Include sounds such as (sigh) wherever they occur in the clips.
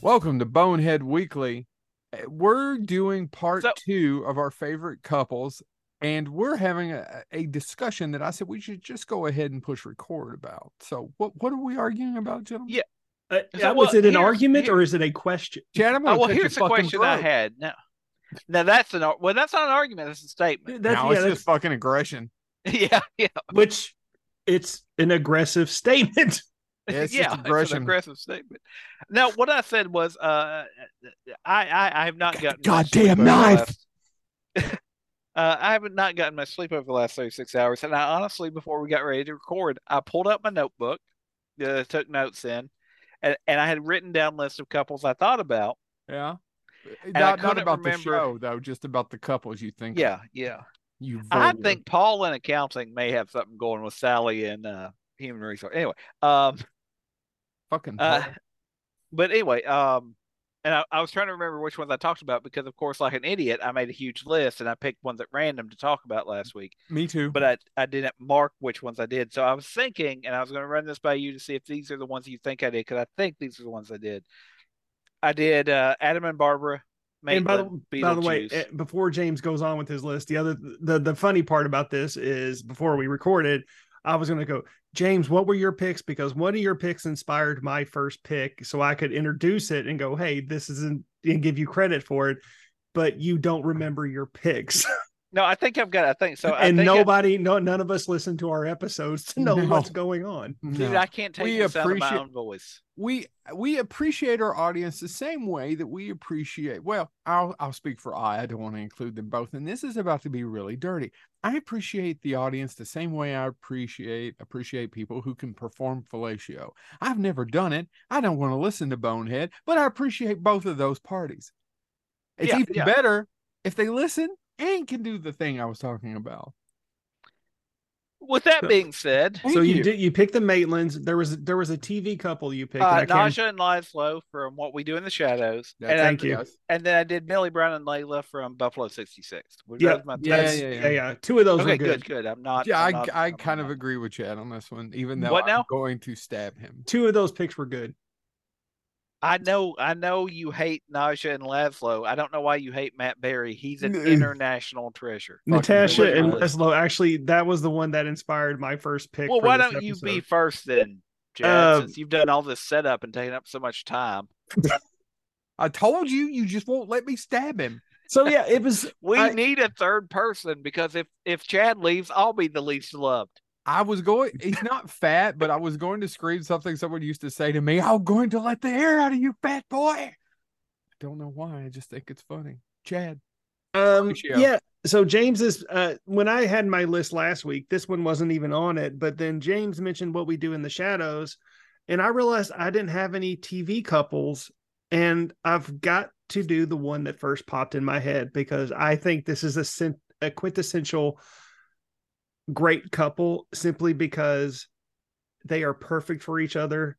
Welcome to Bonehead Weekly. Uh, We're doing part So- two of our favorite couples, and we're having a, a discussion that I said we should just go ahead and push record about. So, what what are we arguing about, gentlemen? Yeah. Uh, So, was well, it an here's- argument here- or is it a question? Chad, I'm gonna well, here's the fucking question I had. Now, now that's an well, that's not an argument. That's a statement. That's, now yeah, it's that's- just fucking aggression. (laughs) yeah, yeah, which it's an aggressive statement. (laughs) Yeah, it's (laughs) just yeah. It's aggression. an aggressive statement. Now, what I said was, uh, I, I, I have not gotten much goddamn sleep over the knife. last- (laughs) uh, I have not gotten much sleep over the last thirty six hours, and I honestly, before we got ready to record, I pulled up my notebook, uh, took notes in, and, and I had written down lists of couples I thought about. Yeah. Not, not about the show though, just about the couples you think. Yeah, yeah. You. I think Paul in accounting may have something going with Sally and uh, human resource. Anyway, um, fucking. uh, but anyway, um, and I, I was trying to remember which ones I talked about because, of course, like an idiot, I made a huge list and I picked ones at random to talk about last week. Me too. But I I didn't mark which ones I did, so I was thinking, and I was going to run this by you to see if these are the ones you think I did because I think these are the ones I did. I did uh, Adam and Barbara. and by the, by the way, eh, before James goes on with his list, the other the the funny part about this is before we recorded, I was going to go, James, what were your picks? Because one of your picks inspired my first pick, so I could introduce it and go, hey, this isn't and give you credit for it, but you don't remember your picks, (laughs) no, I think I've got. I think so. I and think I- nobody, no, none of us listen to our episodes to know No. what's going on. dude, No. I can't take We the sound of my own voice. we we appreciate our audience the same way that we appreciate well i'll i'll speak for i i don't want to include them both and this is about to be really dirty i appreciate the audience the same way i appreciate appreciate people who can perform fellatio i've never done it i don't want to listen to bonehead but i appreciate both of those parties it's Yeah, even yeah. better if they listen and can do the thing i was talking about With that So- being said, so you, you. did you picked the Maitlands. There was there was a TV couple you picked. uh, I Nadja and Laszlo from What We Do in the Shadows, That's- and, I- thank you. and then I did Billy Brown and Layla from Buffalo '66. Were Yeah, my Yeah, yeah, yeah, yeah. yeah, Two of those Okay, were good, good. good. I'm not. yeah I'm i, not- I I'm kind of agree with chad on this one even though What i'm now? going to stab him Two of those picks were good. I know. I know you hate Nadja and Laszlo. I don't know why you hate Matt Berry. He's an international treasure. Natasha and ridiculous. Leslo. Actually, that was the one that inspired my first pick. Well, for why don't you be first then, Chad? Uh, since you've done all this setup and taken up so much time. (laughs) I told you, you just won't let me stab him. So yeah, it was. (laughs) We I- need a third person because if if Chad leaves, I'll be the least loved. I was going, he's not fat, but I was going to scream something someone used to say to me. I'm going to let the air out of you, fat boy. I don't know why. I just think it's funny. Chad. Um, yeah. So James is. Uh, when I had my list last week, this one wasn't even on it. But then James mentioned what we do in the shadows, and I realized I didn't have any TV couples, and I've got to do the one that first popped in my head because I think this is a, a quintessential great couple simply because they are perfect for each other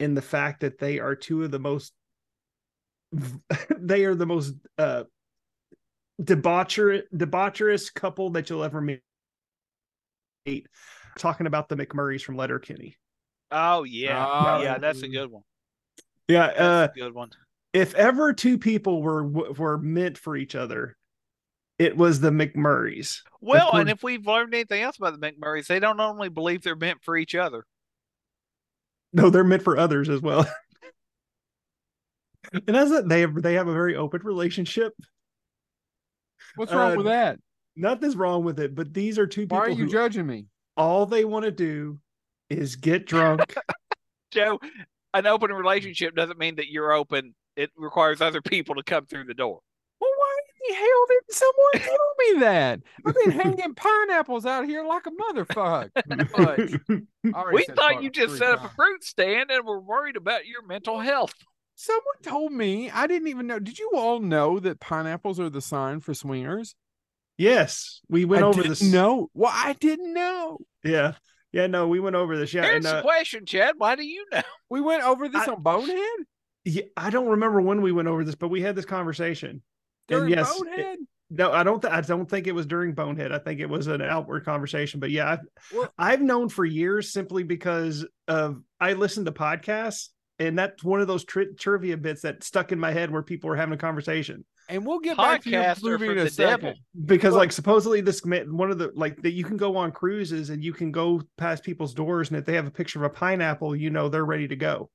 in the fact that they are two of the most (laughs) they are the most uh debaucher debaucherous couple that you'll ever meet talking about the mcmurrays from letterkenny Oh yeah, Ah. yeah, that's a good one. yeah That's uh a good one. if ever two people were were meant for each other it was the mcmurrays Well, poor- and if we've learned anything else about the McMurrays, they don't only believe they're meant for each other. no they're meant for others as well (laughs) and as that they have they have a very open relationship What's wrong Uh, with that? nothing's wrong with it but these are two people Why are you who judging me? all they want to do is get drunk (laughs) Joe, an open relationship doesn't mean that you're open. It requires other people to come through the door. Well, why hell didn't someone tell me that? I've been (laughs) hanging pineapples out here like a motherfucker. (laughs) We thought you just set up a fruit stand and were worried about your mental health. Someone told me. I didn't even know. Did you all know that pineapples are the sign for swingers? yes we went I over didn't this No, Well, I didn't know. yeah yeah no we went over this yeah Here's and the uh, question, Chad. Why do you know? We went over this I- on Bonehead yeah, i don't remember when we went over this but we had this conversation during and yes it- no i don't th- i don't think it was during bonehead i think it was an outward conversation but yeah I've, Well- I've known for years simply because of i listen to podcasts and that's one of those tri- trivia bits that stuck in my head where people were having a conversation. And we'll get back to your Podcasts are movie in a second. because Well- like supposedly this one of the like that you can go on cruises and you can go past people's doors and if they have a picture of a pineapple you know they're ready to go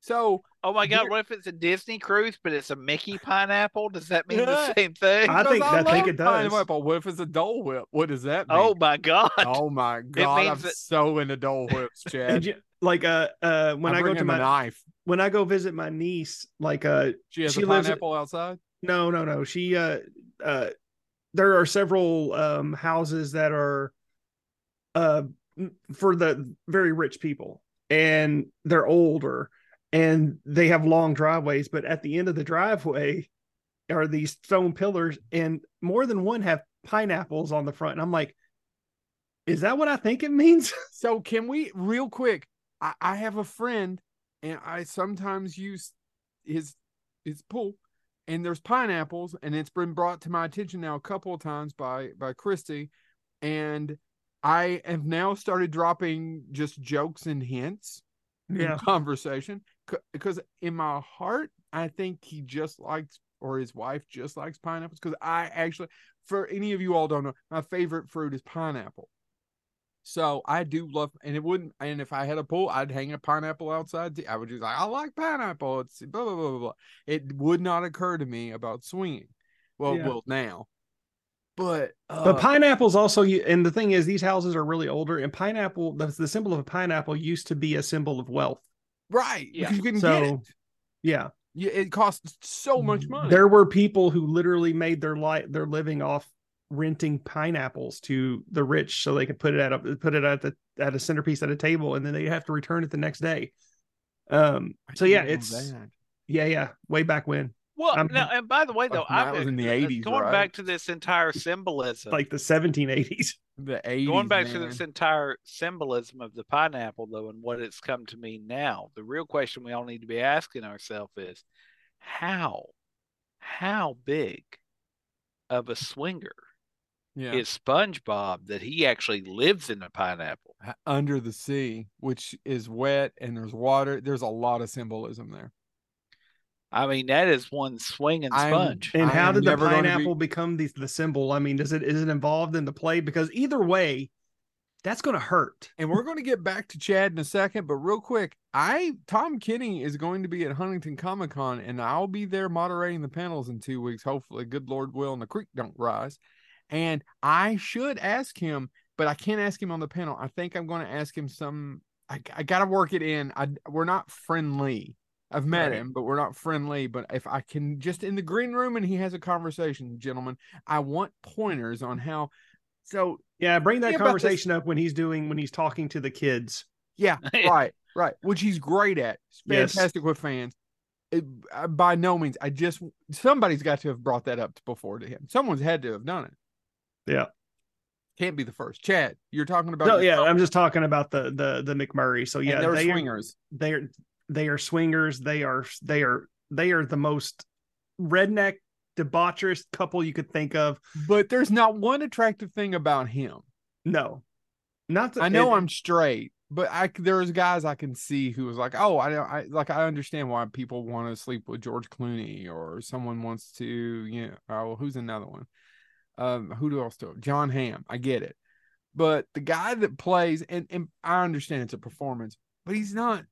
So Oh my god, what if it's a Disney cruise, but it's a Mickey pineapple? Does that mean Yeah. the same thing? I think- because I think it does. pineapple. What if it's a Dole Whip? What does that mean? oh my god. Oh my god! means I'm that- so into Dole Whips, (laughs) Chad. you, like uh uh when I i go to my knife. when i go visit my niece like uh She has she a lives- pineapple outside. no no no she uh uh there are several um houses that are uh for the very rich people and they're older and they have long driveways but at the end of the driveway are these stone pillars and more than one have pineapples on the front. And i'm like is that what i think it means? (laughs) So can we real quick? I, I have a friend, and I sometimes use his his pool, and there's pineapples, and it's been brought to my attention now a couple of times by by Christy, and I have now started dropping just jokes and hints in conversation because in my heart I think he just likes or his wife just likes pineapples because I actually for any of you all don't know my favorite fruit is pineapple. So I do love, and it wouldn't. And if I had a pool, I'd hang a pineapple outside. I would just like, I like pineapple. It's blah blah blah blah. blah. It would not occur to me about swinging. Well, Yeah. well now, but uh, But pineapples also, and the thing is, these houses are really older, and pineapple, the, the symbol of a pineapple used to be a symbol of wealth. Right, Yeah. because you can get it. So, yeah, Yeah, it costs so much money. there were people who literally made their life, their living off renting pineapples to the rich, so they could put it at a put it at the at a centerpiece at a table, and then they have to return it the next day. Um. So yeah, it's that. yeah, yeah, way back when, Well, I'm- now, and by the way, though, I've was in the 80s, going right? back to this entire symbolism. like the 1780s. The 80s. going back to this entire symbolism of the pineapple, though, and what it's come to mean now, the real question we all need to be asking ourselves is how, how big of a swinger yeah. is SpongeBob that he actually lives in a pineapple? under the sea, which is wet and there's water. There's a lot of symbolism there. I mean, that is one swinging I'm- sponge. And how did the never gonna be- pineapple become the, the symbol? I mean, does it is it involved in the play? Because either way, that's going to hurt. And we're going to get back to Chad in a second, but real quick, I Tom Kenny is going to be at Huntington Comic Con, and I'll be there moderating the panels in two weeks. Hopefully, good Lord will, and the creek don't rise. And I should ask him, but I can't ask him on the panel. I think I'm going to ask him some. I, I got to work it in. I we're not friendly. I've met Right. him, but we're not friendly. But if I can just in the green room and he has a conversation, gentlemen, I want pointers on how. So Yeah, bring that Yeah, about this- conversation up when he's doing when he's talking to the kids. Yeah, (laughs) right, right. Which he's great at. He's Yes. fantastic with fans. It, by no means, I just somebody's got to have brought that up before to him. Someone's had to have done it. Yeah. Can't be the first. Chad, you're talking about. No, yeah, I'm just talking about the the the McMurray. So yeah, they're they swingers. they are they are swingers. They are they are they are the most redneck debaucherous couple you could think of. But there's not one attractive thing about him. No, not the, I know and- I'm straight, but I there's guys I can see who was like, oh, I don't, I like I understand why people want to sleep with George Clooney or someone wants to, you know, oh, who's another one? Um, who do else do? Jon Hamm. I get it, but the guy that plays and and I understand it's a performance, but he's not.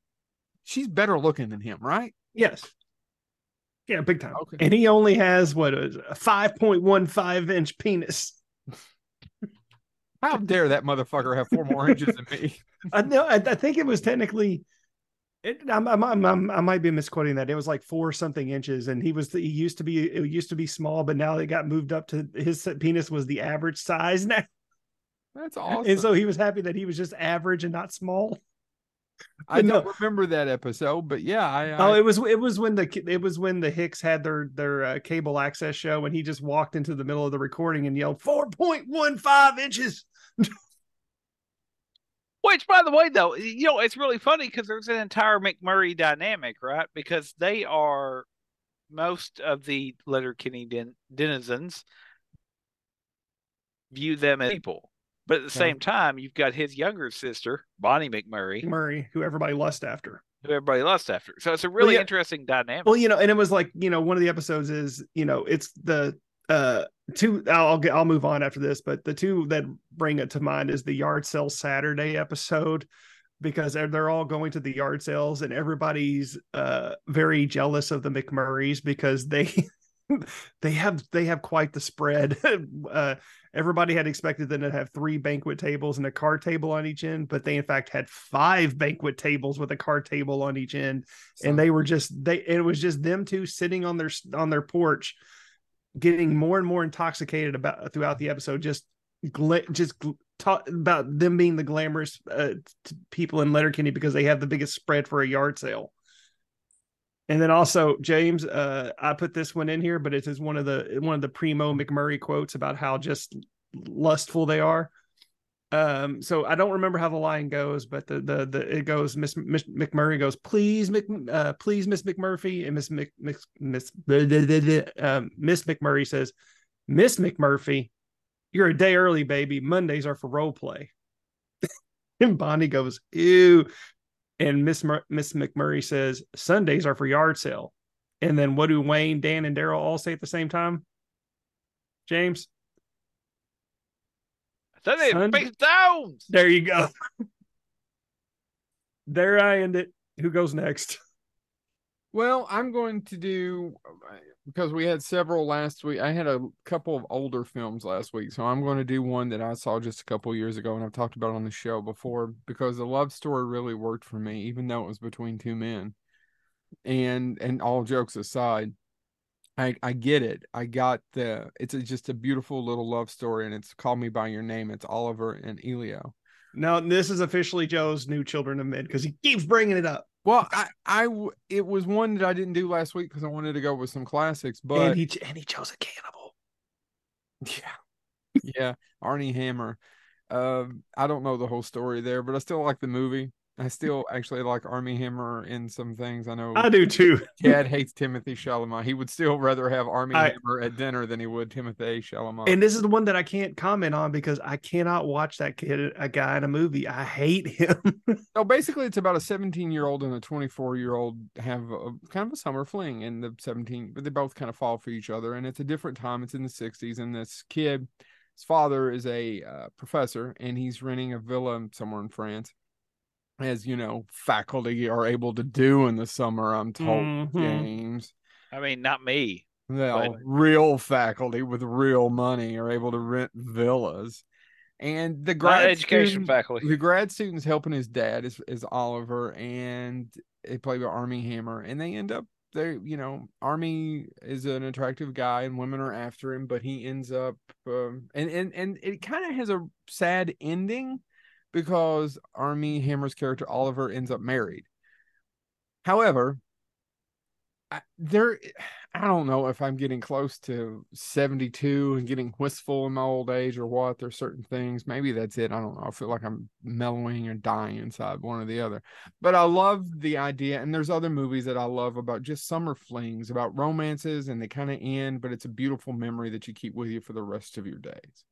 She's better looking than him, right? yes, yeah, big time. Okay. And he only has what a five point one five inch penis. How dare that motherfucker have four more inches than me? (laughs) I know. I, I think it was technically. It, I'm, I'm, I'm, I'm- I might be misquoting that. It was like four something inches, and he was he used to be it used to be small, but now it got moved up to his penis was the average size now, That's awesome. and so he was happy that he was just average and not small. (laughs) I no. don't remember that episode, but yeah, I, Oh, I it was it was when the it was when the Hicks had their their uh, cable access show, and he just walked into the middle of the recording and yelled four point one five inches. (laughs) Which, by the way, though, you know, it's really funny because there's an entire McMurray dynamic, right? Because they are most of the Letterkenny den- denizens view them as people, but at the Yeah. same time, you've got his younger sister, Bonnie McMurray, Murray, who everybody lust after. who everybody lusts after. So it's a really yeah. interesting dynamic. Well, you know, and it was like, you know, one of the episodes is, you know, it's the uh two I'll get I'll move on after this, but the two that bring it to mind is the yard sale Saturday episode because they're, they're all going to the yard sales and everybody's uh very jealous of the McMurrays because they (laughs) they have they have quite the spread. (laughs) uh everybody had expected them to have three banquet tables and a card table on each end, but they in fact had five banquet tables with a card table on each end. So, and they were just they it was just them two sitting on their on their porch getting more and more intoxicated about throughout the episode just just gl- talk about them being the glamorous uh, people in Letterkenny because they have the biggest spread for a yard sale. And then also James, uh, I put this one in here, but it is one of the one of the primo McMurray quotes about how just lustful they are. Um, so I don't remember how the line goes, but the the, the it goes Miss, Miss McMurray goes, please Mc, uh, please Miss McMurphy, and Miss Mc, Miss Miss um, Miss McMurray says, Miss McMurphy, you're a day early, baby. Mondays are for role play. (laughs) and Bonnie goes, ew. And Miss Mur- Miss McMurray says, Sundays are for yard sale. And then what do Wayne, Dan, and Daryl all say at the same time? James? Sunday, Sunday. Stones. There you go. (laughs) there I end it. Who goes next? Well, I'm going to do because we had several last week. I had a couple of older films last week, so I'm going to do one that I saw just a couple years ago, and I've talked about on the show before because the love story really worked for me, even though it was between two men. And and all jokes aside, I I get it. I got the. It's a, just a beautiful little love story, and it's "Call Me by Your Name." It's Oliver and Elio. Now this is officially Joe's new Children of Men because he keeps bringing it up. Well, I, I, it was one that I didn't do last week because I wanted to go with some classics, but and he and he chose a cannibal. (laughs) Yeah, yeah, Armie Hammer. Um, I don't know the whole story there, but I still like the movie. I still actually like Armie Hammer in some things. I know I do too. Dad hates Timothée Chalamet. He would still rather have Armie I, Hammer at dinner than he would Timothée Chalamet. And this is the one that I can't comment on because I cannot watch that kid, a guy in a movie. I hate him. (laughs) so basically, it's about a 17 year old and a 24 year old have a, kind of a summer fling, and the 17, but they both kind of fall for each other. And it's a different time. It's in the 60s, and this kid, his father is a uh, professor, and he's renting a villa somewhere in France as you know faculty are able to do in the summer i'm told mm-hmm. james. I mean not me well but... real faculty with real money are able to rent villas. And the grad education student, faculty. the grad student's helping his dad is, is oliver and they play with armie hammer and they end up they you know armie is an attractive guy and women are after him but he ends up um, and and and it kind of has a sad ending because Armie Hammer's character Oliver ends up married. However, I, there, I don't know if I'm getting close to 72 and getting wistful in my old age or what. There's certain things. Maybe that's it. I don't know. I feel like I'm mellowing or dying inside one or the other. But I love the idea. And there's other movies that I love about just summer flings, about romances, and they kind of end, but it's a beautiful memory that you keep with you for the rest of your days.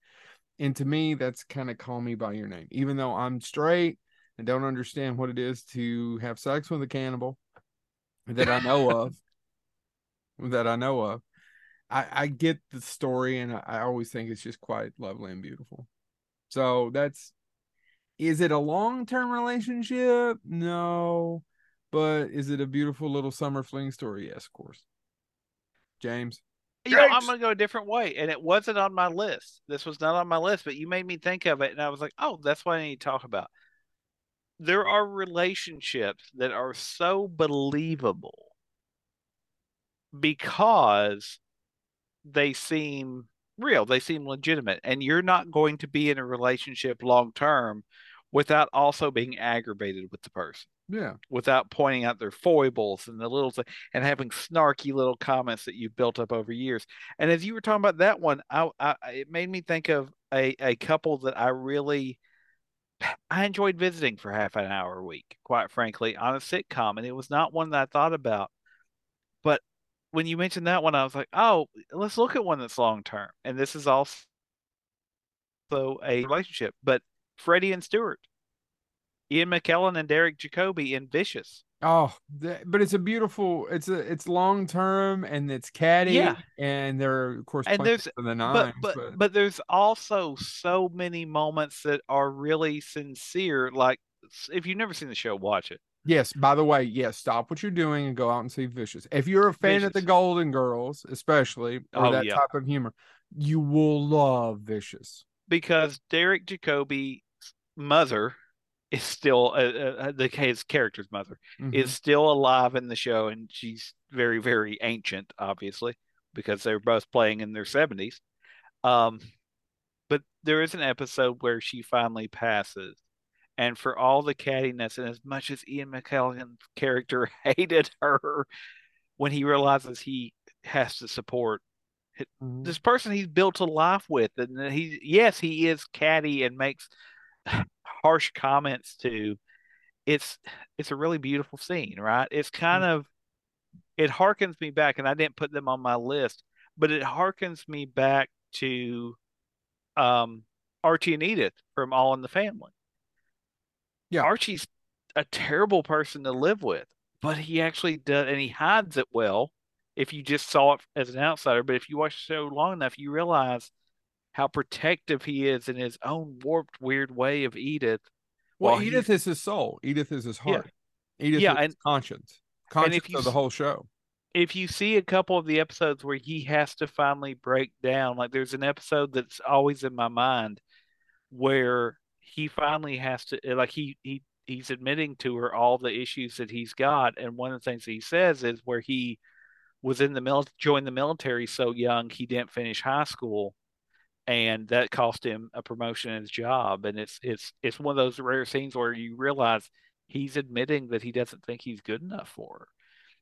And to me, that's kind of call me by your name. Even though I'm straight and don't understand what it is to have sex with a cannibal that I know of, (laughs) that I know of, I, I get the story and I, I always think it's just quite lovely and beautiful. So that's is it a long term relationship? No. But is it a beautiful little summer fling story? Yes, of course. James you know, I'm gonna go a different way, and it wasn't on my list. This was not on my list, but you made me think of it, and I was like, "Oh, that's what I need to talk about." There are relationships that are so believable because they seem real, they seem legitimate, and you're not going to be in a relationship long term without also being aggravated with the person. Yeah. Without pointing out their foibles and the little and having snarky little comments that you've built up over years. And as you were talking about that one, I, I it made me think of a, a couple that I really I enjoyed visiting for half an hour a week, quite frankly, on a sitcom. And it was not one that I thought about. But when you mentioned that one, I was like, oh, let's look at one that's long term. And this is also a relationship. But Freddie and Stuart Ian McKellen and Derek Jacobi in Vicious. Oh, but it's a beautiful. It's a it's long term and it's catty. Yeah. and they're of course And there's- the But nines. but but, but there's also so many moments that are really sincere. Like if you've never seen the show, watch it. yes. By the way, yes. Stop what you're doing and go out and see Vicious. If you're a fan of the Golden Girls, especially or Oh, that yeah. type of humor, you will love Vicious. because Derek Jacobi's mother is still uh, uh, the his character's mother Mhm. is still alive in the show, and she's very very ancient, obviously, because they're both playing in their seventies. Um, but there is an episode where she finally passes, and for all the cattiness, and as much as Ian McKellen's character (laughs) hated her, when he realizes he has to support Mhm. this person he's built a life with and he yes he is catty and makes harsh comments to it's it's a really beautiful scene right it's kind of it harkens me back and i didn't put them on my list but it harkens me back to um archie and edith from all in the family Yeah. archie's a terrible person to live with but he actually does and he hides it well if you just saw it as an outsider. But if you watch the show long enough, you realize how protective he is in his own warped, weird way of Edith. Well, Edith he's- is his soul. Edith is his Yeah. heart. Edith Yeah, is and- his conscience. and Conscience if you of the whole show. If you see a couple of the episodes where he has to finally break down, like there's an episode that's always in my mind where he finally has to, eh, like he he he's admitting to her all the issues that he's got, and one of the things he says is where he was in the mil joined the military so young he didn't finish high school and that cost him a promotion in his job and it's it's it's one of those rare scenes where you realize he's admitting that he doesn't think he's good enough for her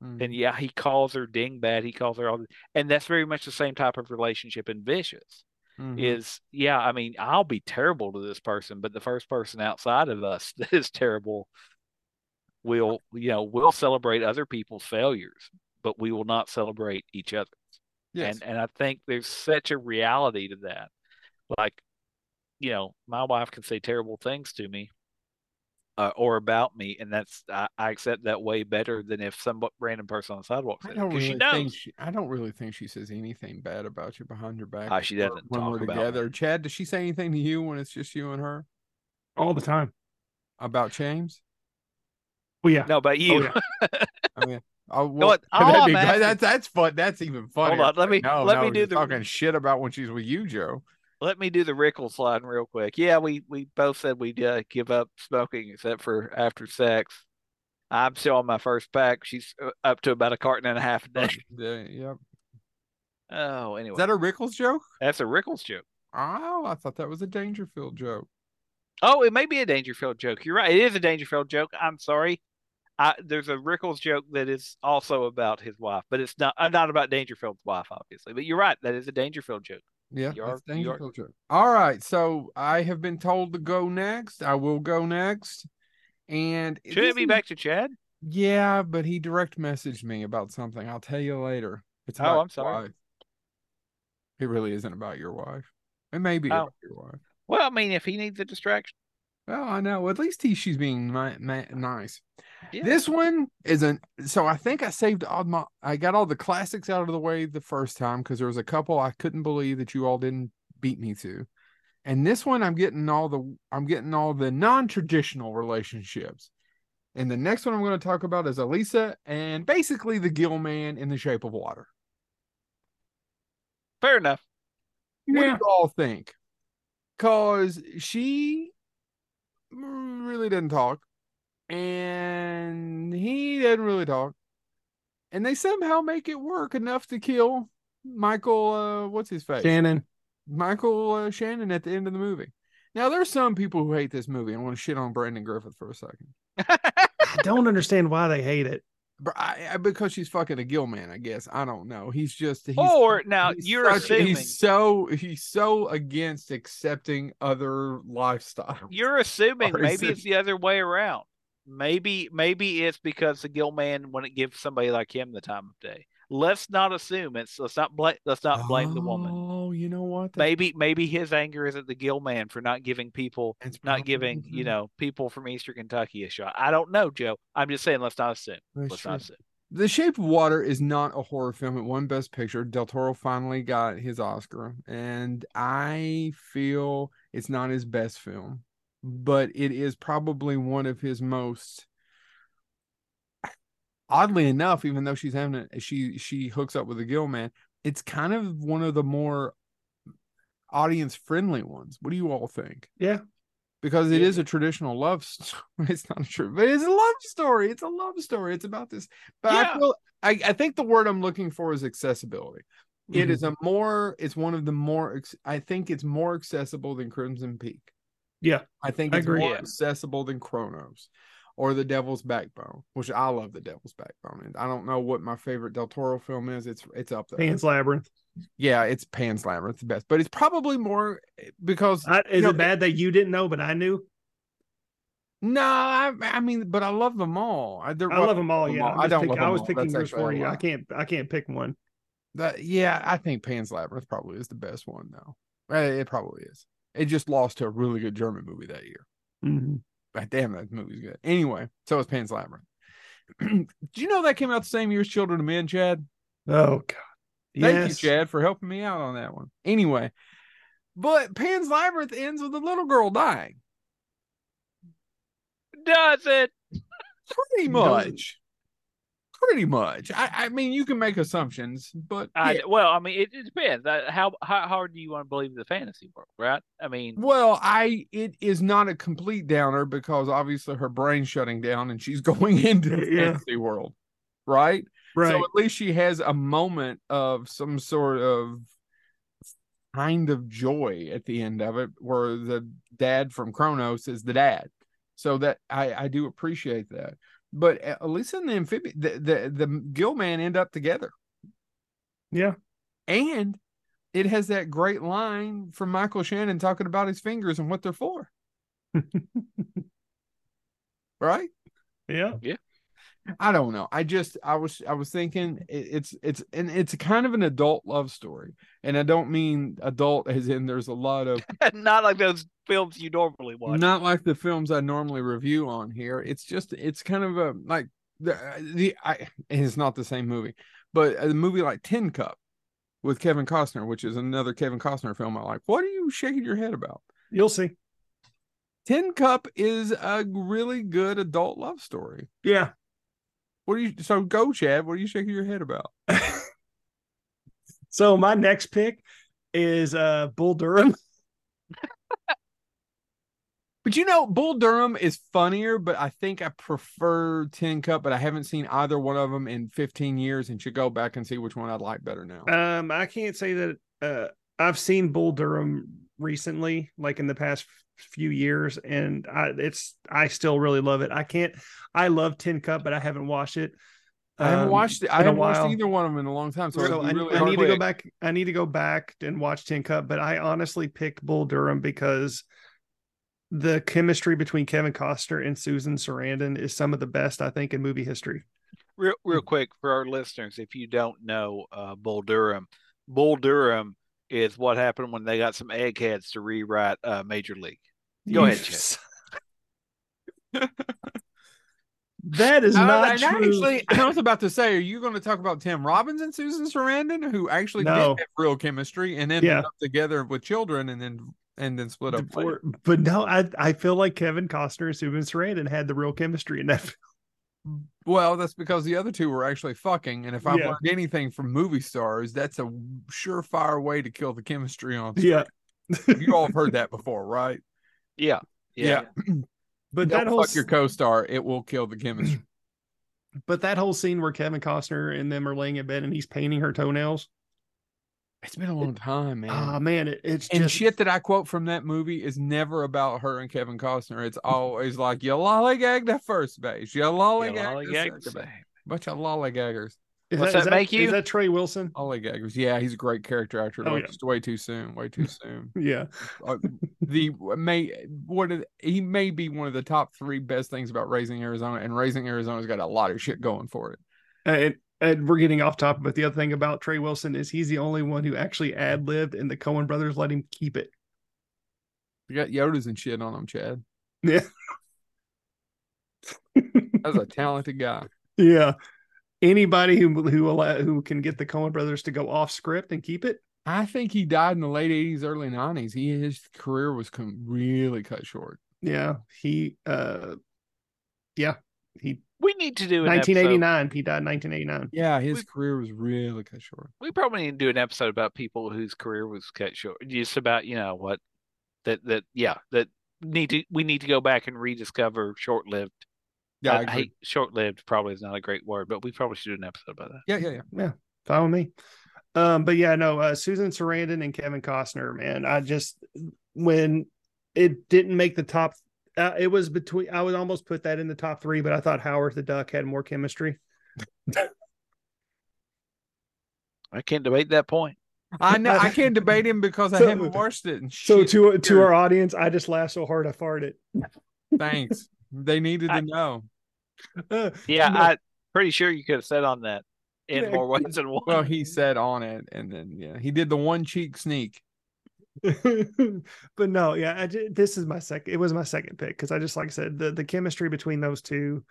Mhm. and yeah he calls her dingbat he calls her all and that's very much the same type of relationship in vicious Mhm. is yeah i mean i'll be terrible to this person but the first person outside of us (laughs) that is terrible will you know we'll celebrate other people's failures but we will not celebrate each other yes. and and I think there's such a reality to that. Like, you know, my wife can say terrible things to me uh, or about me, and that's I, I accept that way better than if some random person on the sidewalk I said don't it really she knows. think she, I don't really think she says anything bad about you behind your back. Ah, she doesn't when talk we're about together. me. Chad, does she say anything to you when it's just you and her all the time. about James? Well, yeah. No, about you. yeah. (laughs) I mean, oh, well, that'd I'm be, that's that's fun. That's even funny. Hold on, let me no, let no, me do the talking shit about when she's with you, Joe. let me do the Rickles slide real quick. Yeah, we we both said we'd uh, give up smoking except for after sex. I'm still on my first pack. She's uh, up to about a carton and a half a day. Yeah, yep. Oh, anyway, Is that a Rickles joke? that's a Rickles joke. Oh, I thought that was a Dangerfield joke. Oh, it may be a Dangerfield joke. You're right. It is a Dangerfield joke. I'm sorry. I, there's a Rickles joke that is also about his wife, but it's not uh, not about Dangerfield's wife, obviously. But you're right. That is a Dangerfield joke. Yeah, You are- that's Dangerfield joke. All right, so I have been told to go next. I will go next. And Should it be back to Chad? Yeah, but he direct messaged me about something. I'll tell you later. It's Oh, I'm sorry. wife. It really isn't about your wife. It may be Oh. about your wife. Well, I mean, if he needs a distraction, Well, I know. At least he, she's being ni- ni- nice. Yeah. This one isn't. So I think I saved all my. I got all the classics out of the way the first time because there was a couple I couldn't believe that you all didn't beat me to, and this one I'm getting all the. I'm getting all the non-traditional relationships, and the next one I'm going to talk about is Elisa and basically the Gill Man in the Shape of Water. fair enough. What do you all think? Cause she really didn't talk, and he didn't really talk, and they somehow make it work enough to kill Michael. Uh, what's his face? Shannon. Michael uh, Shannon at the end of the movie. Now there's some people who hate this movie I want to shit on Brandon Griffith for a second, (laughs) I don't understand why they hate it. I, I, because she's fucking a Gill man, I guess. I don't know. He's just he's, or now he's you're such- assuming he's so he's so against accepting other lifestyles. you're assuming maybe it's the other way around. Maybe maybe it's because the Gill man wouldn't give somebody like him the time of day. Let's not assume it's let's not blame let's not blame the woman. Oh Oh, you know what? That's- Maybe maybe his anger is at the Gill man for not giving people it's not giving, you mm-hmm. know, people from Eastern Kentucky a shot. I don't know, Joe. I'm just saying let's not assume. That's Let's true. not assume. The Shape of Water is not a horror film. It won Best Picture. Del Toro finally got his Oscar, and I feel it's not his best film, but it is probably one of his most. Oddly enough, even though she's having a she she hooks up with a Gill man, it's kind of one of the more audience friendly ones. What do you all think? Yeah. because it Yeah. is a traditional love (laughs) story. It's not true, but it's a love story. It's a love story. It's about this. But I Yeah. feel I, I think the word I'm looking for is accessibility. It Mhm. is a more. It's one of the more. I think it's more accessible than Crimson Peak. Yeah, I think I it's agree. more Yeah. accessible than Cronos or The Devil's Backbone, which I love. The Devil's Backbone, and I don't know what my favorite Del Toro film is. It's it's up there. Pan's Labyrinth. Yeah, it's Pan's Labyrinth, the best, but it's probably more because I, is You know, it bad that you didn't know, but I knew? No, I, I mean, but I love them all. I, I love them all. them Yeah, all. I'm I just don't pick- love I was all. picking That's yours for you. I can't. I can't pick one. That, yeah, I think Pan's Labyrinth probably is the best one, though. Eh, It probably is. It just lost to a really good German movie that year. Mhm. But damn, that movie's good. Anyway, so was Pan's Labyrinth. (clears throat) Do you know that came out the same year as Children of Men, Chad? Oh God. Thank yes. you, Chad, for helping me out on that one. Anyway, but Pan's Labyrinth ends with a little girl dying. Does it? Pretty Doesn't- much. Pretty much. I, I mean, you can make assumptions, but I, yeah. well, I mean, it, it depends. Uh, How how hard do you want to believe the fantasy world, right? I mean, Well, I it is not a complete downer because obviously her brain's shutting down and she's (laughs) going into the Yeah. fantasy world, right? Right. So at least she has a moment of some sort of kind of joy at the end of it, where the dad from Cronos is the dad. So that I I do appreciate that. But at least in the amphibian, the the, the Gill man end up together, yeah. and it has that great line from Michael Shannon talking about his fingers and what they're for. (laughs) right? Yeah. Yeah. I don't know. I just I was I was thinking it, it's it's and it's kind of an adult love story, and I don't mean adult as in there's a lot of (laughs) not like those films you normally watch. not like the films I normally review on here. It's just it's kind of a like the the I and it's not the same movie, but a movie like Tin Cup with Kevin Costner, which is another Kevin Costner film I like. What are you shaking your head about? You'll see. Tin Cup is a really good adult love story. Yeah. What are you so go, Chad? What are you shaking your head about? (laughs) So my next pick is uh Bull Durham. (laughs) But you know, Bull Durham is funnier, but I think I prefer Tin Cup, but I haven't seen either one of them in 15 years and should go back and see which one I'd like better now. Um, I can't say that uh I've seen Bull Durham recently, like in the past few years, and I it's I still really love it. I can't I love Tin Cup, but I haven't watched it. I haven't um, watched it. I haven't watched either one of them in a long time. So, So I, really I need to go back. I need to go back and watch Tin Cup, but I honestly picked Bull Durham because the chemistry between Kevin Costner and Susan Sarandon is some of the best I think in movie history. Real, real quick for our listeners, if you don't know uh, Bull Durham, Bull Durham is what happened when they got some eggheads to rewrite uh, Major League. Go ahead, Chad. that is Uh, not and true. actually, I was about to say, are you going to talk about Tim Robbins and Susan Sarandon, who actually No. did have real chemistry and ended Yeah. up together with children and then and then split up? later? Before- but no, I I feel like Kevin Costner and Susan Sarandon had the real chemistry in that. (laughs) film. Well, that's because the other two were actually fucking. And if I've Yeah. learned anything from movie stars, that's a surefire way to kill the chemistry on. Yeah, (laughs) you all have heard that before, right? Yeah, yeah. (clears throat) but Don't that whole fuck your co-star; it will kill the chemistry. (clears throat) but that whole scene where Kevin Costner and them are laying in bed and he's painting her toenails. It's been a long time, man. Ah man, it, it's and just shit that I quote from that movie is never about her and Kevin Costner. It's always like you lollygagged at first base, you lollygagged, Yeah, at the base. Bunch of lollygaggers, Is What's is that make you? Is that Trey Wilson? lollygaggers. Yeah, he's a great character actor. Oh, like, yeah. just way too soon, way too soon. (laughs) Yeah, uh, the may one he may be one of the top three best things about raising Arizona, and raising Arizona's got a lot of shit going for it. and and we're getting off topic, but the other thing about Trey Wilson is he's the only one who actually ad libbed, and the Coen brothers let him keep it. You got Yodas and shit on him, Chad. Yeah. (laughs) That's a talented guy. Yeah. Anybody who who allow, who can get the Coen brothers to go off script and keep it. I think he died in the late '80s, early '90s. He his career was really cut short. Yeah, he. uh Yeah, he. We need to do an episode. 1989. He died 1989. Yeah, his We- career was really cut short. We probably need to do an episode about people whose career was cut short. Just about you know what that that yeah that need to we need to go back and rediscover short lived. Yeah, I I, agree. hate short lived. Probably is not a great word, but we probably should do an episode about that. yeah, yeah, yeah. Fine with me. Um, but yeah, no, uh, Susan Sarandon and Kevin Costner, man. I just when it didn't make the top, uh, it was between. I would almost put that in the top three, but I thought Howard the Duck had more chemistry. I can't debate that point. I know I (laughs) can't debate him because I haven't watched it. So shit, to to our audience, I just laughed so hard I farted. thanks. They needed to I- know. Uh, Yeah, No. I'm pretty sure you could have said on that in Yeah. more ways than one. Well, he said on it, and then yeah, he did the one cheek sneak. (laughs) but no, yeah, I this is my second. It was my second pick because I just like I said the the chemistry between those two,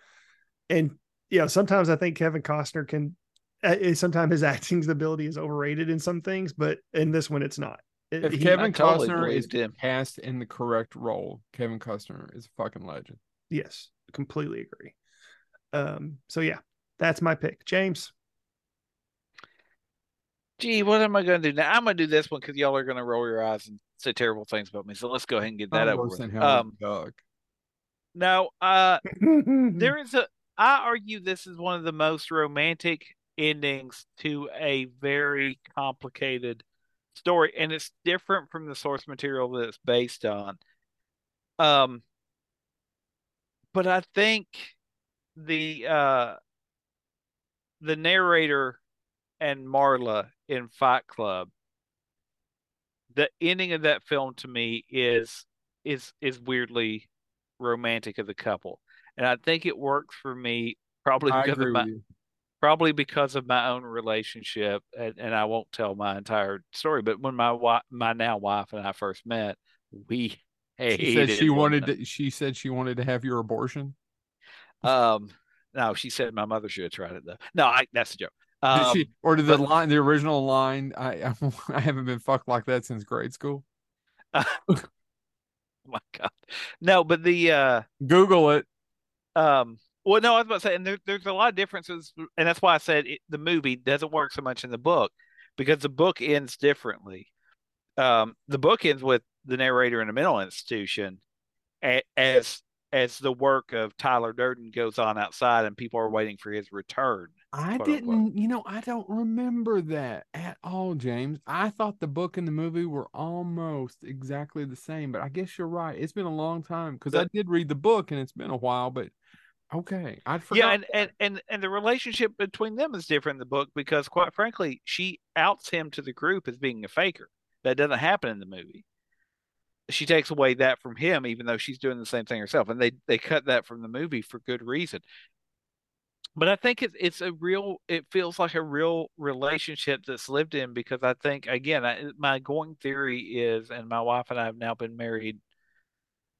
and yeah, sometimes I think Kevin Costner can. Uh, sometimes his (laughs) acting ability is overrated in some things, but in this one, it's not. It- If he- Kevin totally Costner is him. cast in the correct role, Kevin Costner is a fucking legend. yes, completely agree. Um, so yeah, that's my pick, James. Gee, what am I going to do now? I'm going to do this one because y'all are going to roll your eyes and say terrible things about me. So let's go ahead and get that over with. Um, the Duck. no, uh, there (laughs) there is a. I argue this is one of the most romantic endings to a very complicated story, and it's different from the source material that it's based on. Um, but I think the uh the narrator and Marla in Fight Club, the ending of that film to me is is is weirdly romantic of the couple, and I think it works for me probably because of my probably because of my own relationship, and, and I won't tell my entire story. But when my wife, my now wife, and I first met, we hated. She said she wanted to, she said she wanted to have your abortion. Um, no, she said my mother should have tried it though. No, I, that's a joke. Um, she or did the but- line the original line I, (laughs) I haven't been fucked like that since grade school. oh (laughs) my God, no, but the uh, Google it. um, well, no, I was about to say, and there, there's a lot of differences, and that's why I said it, the movie doesn't work so much in the book because the book ends differently. Um, the book ends with the narrator in a mental institution, as as the work of Tyler Durden goes on outside, and people are waiting for his return. I didn't, unquote. you know, I don't remember that at all, James. I thought the book and the movie were almost exactly the same, but I guess you're right. It's been a long time because I did read the book and it's been a while, but okay. I'd forgot. Yeah, and, and and and the relationship between them is different in the book because, quite frankly, she outs him to the group as being a faker. That doesn't happen in the movie. She takes away that from him, even though she's doing the same thing herself, and they they cut that from the movie for good reason. But I think it's it's a real. It feels like a real relationship that's lived in because I think again, I, my going theory is, and my wife and I have now been married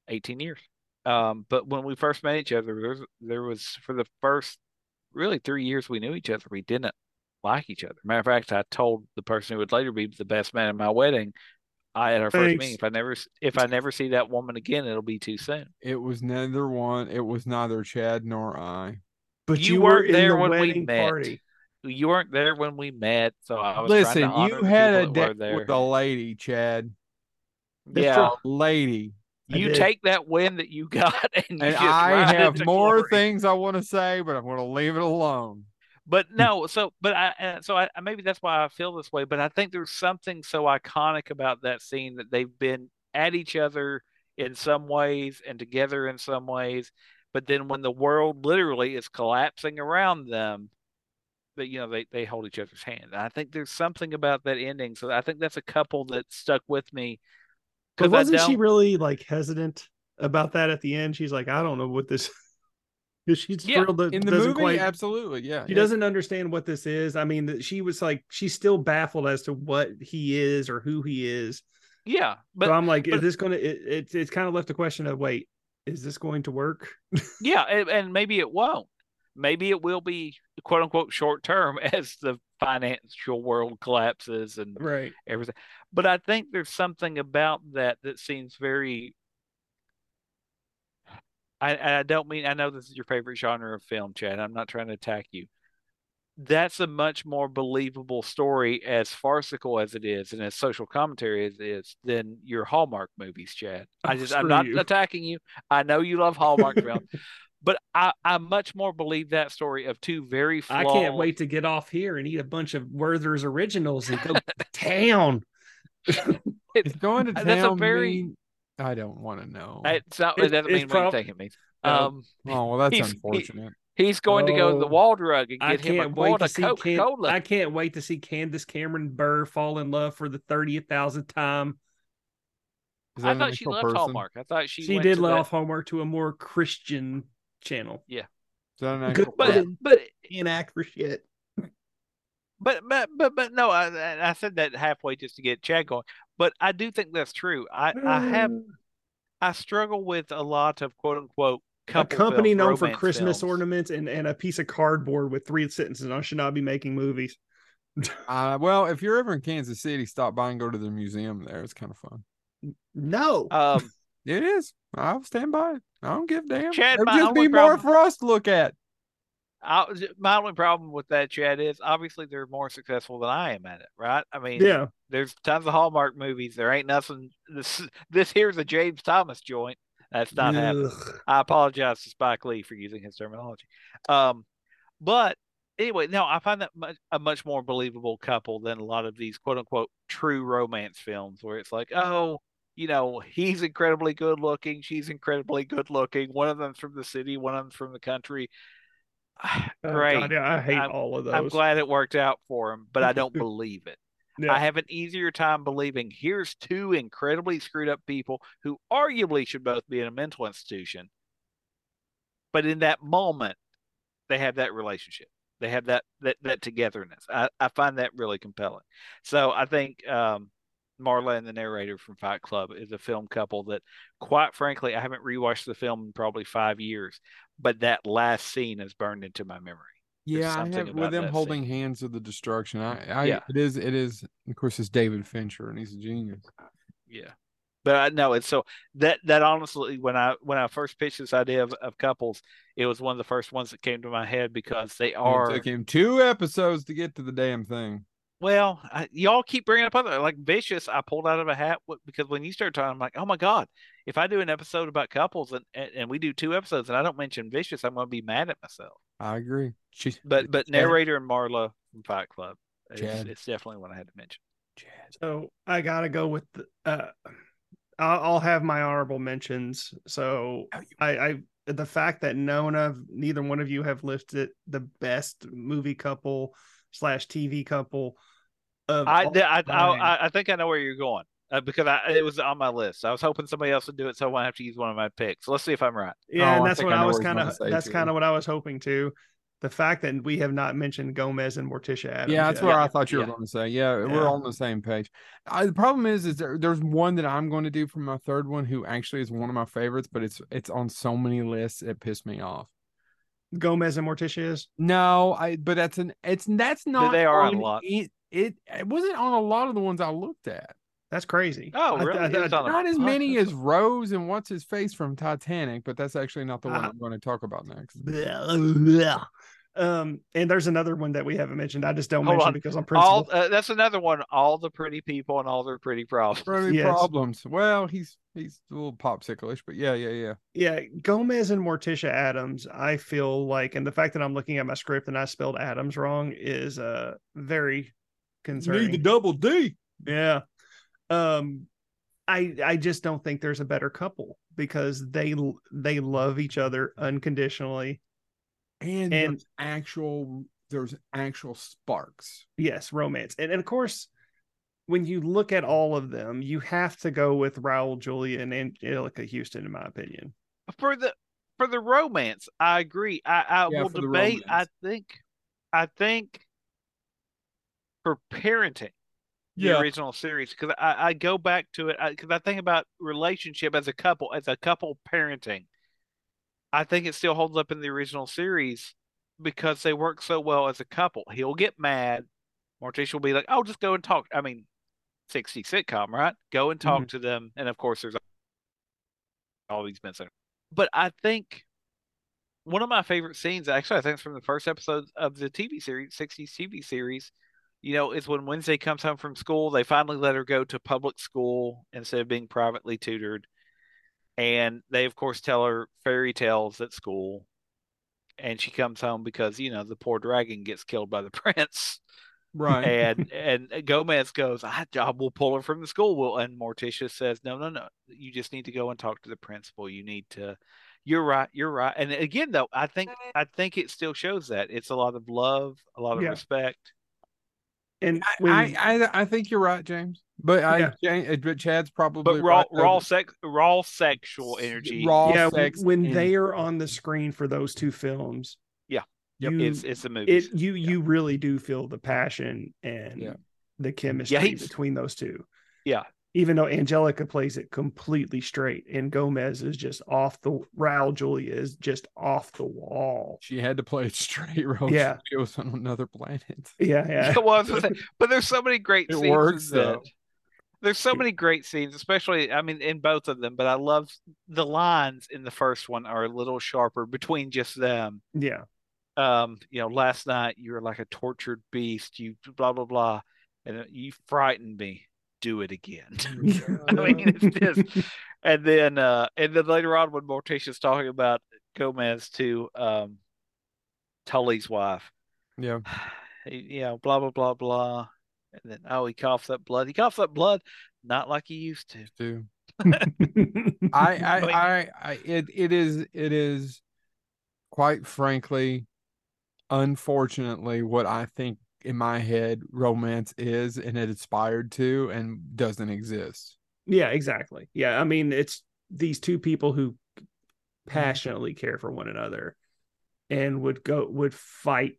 eighteen years. Um, but when we first met each other, there was, there was for the first really three years we knew each other, we didn't like each other. Matter of fact, I told the person who would later be the best man at my wedding, I at our first meeting, if I never if I never see that woman again, it'll be too soon. it was neither one. It was neither Chad nor I. But You you, were weren't in there the when we met. party. You weren't there when we met, so I was trying Listen, to honor you the had a people that were date there. with a lady, Chad. yeah, lady. You take that win that you (laughs) got, and you And just I have more glory. things I want to say, but I'm going to leave it alone. But no, so but I uh, so I maybe that's why I feel this way. But I think there's something so iconic about that scene that they've been at each other in some ways and together in some ways. But then when the world literally is collapsing around them, that you know they they hold each other's hand. And I think there's something about that ending. So I think that's a couple that stuck with me. But 'Cause I wasn't she really like hesitant about that at the end? She's like, I don't know what this. Because she's Yeah, thrilled that In the movie, quite absolutely, yeah. she yeah. doesn't understand what this is. I mean, she was like she's still baffled as to what he is or who he is. Yeah, but so I'm like, is this going to? It, it's it's kind of left the question of wait, is this going to work? (laughs) yeah, and, and maybe it won't. Maybe it will be quote unquote short term (laughs) as the financial world collapses and Right. everything. But I think there's something about that that seems very. I I don't mean I know this is your favorite genre of film, Chad. I'm not trying to attack you. That's a much more believable story, as farcical as it is, and as social commentary as it is, than your Hallmark movies, Chad. I Oh, just I'm not you. attacking you. I know you love Hallmark (laughs) films, but I I much more believe that story of two very flawed. I can't wait to get off here and eat a bunch of Werther's originals and go (laughs) to town. It's going to town. That's a very- mean- I don't want to know. It's not. It- It doesn't it's mean what you prob- think it means. Um, (laughs) oh well, that's he's- he- unfortunate. He's going to go to the Oh, wall drug and I get him a can't wait to see Coca Can- Cola. I can't wait to see Candace Cameron Bure fall in love for the thirtieth thousandth time. I thought she actual left person? Hallmark. I thought she She, did to let that- off Hallmark to a more Christian channel. Is that an Good actual but person? but Can't act for shit. but but but but no, I I said that halfway just to get Chad going. But I do think that's true. I I have I struggle with a lot of quote unquote a couple company films, known for Christmas films. ornaments and, and a piece of cardboard with three sentences. I should not be making movies. (laughs) Uh, well, if you're ever in Kansas City, stop by and go to the museum there. It's kind of fun. No. Um, It is. I'll stand by it. I don't give a damn. Chad, There'll just only be more for us to look at. I, my only problem with that, Chad, is obviously they're more successful than I am at it, right? I mean, yeah. there's tons of Hallmark movies. There ain't nothing. This this here's a James Thomas joint. That's not happening. I apologize to Spike Lee for using his terminology. Um, but anyway, no, I find that much, a much more believable couple than a lot of these quote unquote true romance films where it's like, oh, you know, he's incredibly good looking, she's incredibly good looking. One of them's from the city, one of them's from the country. (sighs) Oh, Great. God, I hate I'm- all of those. I'm glad it worked out for him, but I don't (laughs) believe it. Yeah. I have an easier time believing here's two incredibly screwed up people who arguably should both be in a mental institution. But in that moment, they have that relationship. They have that that that togetherness. I, I find that really compelling. So I think um Marla and the narrator from Fight Club is a film couple that quite frankly I haven't rewatched the film in probably five years, but that last scene is burned into my memory. Yeah, I have with them holding scene. hands of the destruction. I, I Yeah. it is it is of course it's David Fincher and he's a genius. Yeah. But I know it's so that that honestly when I when I first pitched this idea of, of couples, it was one of the first ones that came to my head because they are It took him two episodes to get to the damn thing. Well, I, y'all keep bringing up other like vicious. I pulled out of a hat because when you start talking, I'm like, oh my god, if I do an episode about couples and and, and we do two episodes and I don't mention vicious, I'm going to be mad at myself. I agree. She, But but Chad- narrator and Marla from Fight Club, it's, it's definitely one I had to mention. Chad. So I gotta go with the. Uh, I'll, I'll have my honorable mentions. So Oh, I, I the fact that none of neither one of you have listed the best movie couple slash TV couple. Of I, I. I I think I know where you're going uh, because I it was on my list. I was hoping somebody else would do it, so I won't have to use one of my picks. Let's see if I'm right. yeah, Oh, and that's think what I I, was kind of. That's kind of what I was hoping to. The fact that we have not mentioned Gomez and Morticia Addams. Yeah, that's yet. where Yeah, I thought you were yeah. going to say. Yeah, Yeah. we're on the same page. I, the problem is, is there, there's one that I'm going to do for my third one, who actually is one of my favorites, but it's it's on so many lists it pissed me off. Gomez and Morticia is. No, I but that's an it's that's not they are on a lot. It, it it wasn't on a lot of the ones I looked at. That's crazy. Oh, really? I- It was I- Not as many as Rose and what's his face from Titanic, but that's actually not the one Uh, I'm going to talk about next. (laughs) Um, and there's another one that we haven't mentioned. I just don't Hold mention on. because I'm All principled. uh, that's another one. All the pretty people and all their pretty problems. Probably Yes. problems. Well, he's he's a little popsicle-ish, but yeah, yeah, yeah. yeah, Gomez and Morticia Addams. I feel like, and the fact that I'm looking at my script and I spelled Adams wrong is uh very concerning. The double D. Yeah. Um I I just don't think there's a better couple because they they love each other unconditionally. And, And- there's actual there's actual sparks. Yes, romance. And, and of course when you look at all of them, you have to go with Raul Julia and Anjelica Huston in my opinion. For the for the romance, I agree. I, I Yeah, will debate. I think, I think for parenting, the original series, because I, I go back to it because I, think about relationship as a couple, as a couple parenting. I think it still holds up in the original series because they work so well as a couple. He'll get mad. Morticia will be like, "Oh, just go and talk." I mean, sixty sitcom, right? Go and talk mm-hmm. to them, and of course, there's all these men. But I think one of my favorite scenes, actually, I think it's from the first episode of the TV series, 60s TV series, you know, is when Wednesday comes home from school. They finally let her go to public school instead of being privately tutored. And they, of course, tell her fairy tales at school. And she comes home because, you know, the poor dragon gets killed by the (laughs) prince. Right. And (laughs) and Gomez goes, ah, I, I will pull her from the school. Will and Morticia says, No, no, no. You just need to go and talk to the principal. You need to you're right. You're right. And again, though, I think I think it still shows that it's a lot of love, a lot of Yeah. respect. And I, when, I, I I think you're right, James. But I, Yeah. Uh, but Chad's probably But raw, right, though. raw sex, raw sexual energy. Raw yeah, sex when and- they are on the screen for those two films, Yeah. you, it's it's a movie. it you you really do feel the passion and Yeah. the chemistry he's- between those two. Yeah. Even though Anjelica plays it completely straight and Gomez is just off the Raul Julia is just off the wall. She had to play it straight, or else Yeah. she was on another planet. (laughs) Yeah, yeah. (laughs) Well, I was gonna say, but there's so many great It scenes. in works, that. though. There's so many great scenes, especially I mean in both of them. But I love the lines in the first one are a little sharper between just them. Yeah. um, you know, last night you were like a tortured beast, you blah blah blah, and you frightened me. Do it again. (laughs) (laughs) I mean, it's just, (laughs) and then uh, and then later on when Morticia's talking about Gomez to um, Tully's wife, yeah. (sighs) you know, blah blah blah blah, and then oh he coughs up blood. He coughs up blood, not like he used to. Do. I, I, I, I, it, it is, it is, quite frankly, unfortunately, what I think in my head romance is, and it aspired to, and doesn't exist. yeah, exactly. Yeah. I mean, it's these two people who passionately care for one another and would go would fight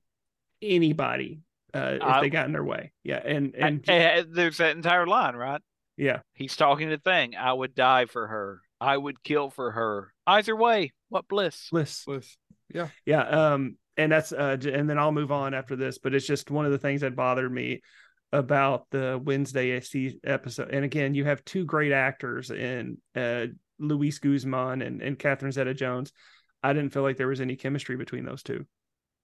anybody uh, if I- they got in their way. Yeah. And and And, (laughs) and there's that entire line, right? yeah. He's talking to Thing. I would die for her. I would kill for her. Either way, what bliss. Bliss. Bliss. Yeah. Yeah. Um, and that's uh, and then I'll move on after this, but it's just one of the things that bothered me about the Wednesday SC episode. And again, you have two great actors in uh, Luis Guzman and, and Catherine Zeta Jones. I didn't feel like there was any chemistry between those two.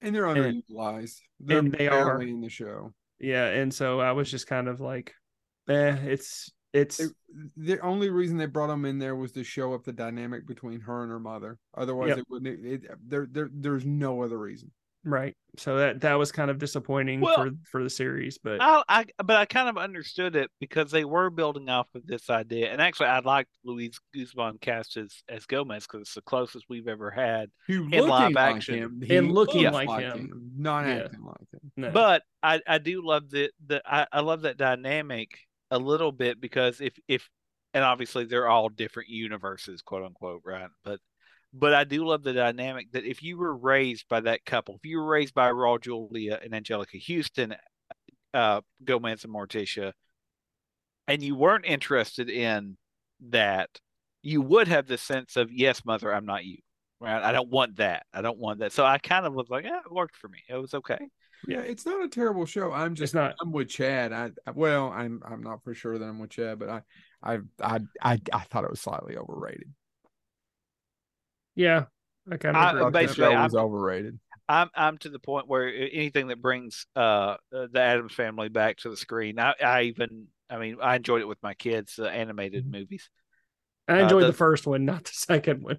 And they're And- underutilized. They're and they are. in the show. Yeah. And so I was just kind of like, eh, it's, it's, They, the only reason they brought him in there was to show up the dynamic between her and her mother. Otherwise, Yep. it wouldn't. It, there, there, there's no other reason. right. So that, that was kind of disappointing Well, for, for the series, but I, I, but I kind of understood it because they were building off of this idea. And actually, I liked Luis Guzman cast as, as Gomez because it's the closest we've ever had. He In looking live like action. him. And looking looks like him. not Yeah. acting like him. no. But I, I do love the, the I, I love that dynamic a little bit because if if and obviously they're all different universes, quote unquote, right? But but I do love the dynamic that if you were raised by that couple, if you were raised by Raul Julia and Anjelica Huston, uh, Gomez and Morticia, and you weren't interested in that, you would have the sense of, yes, mother, I'm not you. Right? I don't want that. I don't want that. So I kind of was like, yeah, it worked for me. It was okay. Yeah, it's not a terrible show. I'm just It's not. I'm with Chad. I I- well, I'm I'm not for sure that I'm with Chad, but I I I I, I thought it was slightly overrated. yeah, I kind I- of I thought the basically, show I'm- was overrated. I'm I'm to the point where anything that brings uh the Addams family back to the screen, I, I even I mean I enjoyed it with my kids, the animated Mm-hmm. movies. I enjoyed the- the first one, not the second one.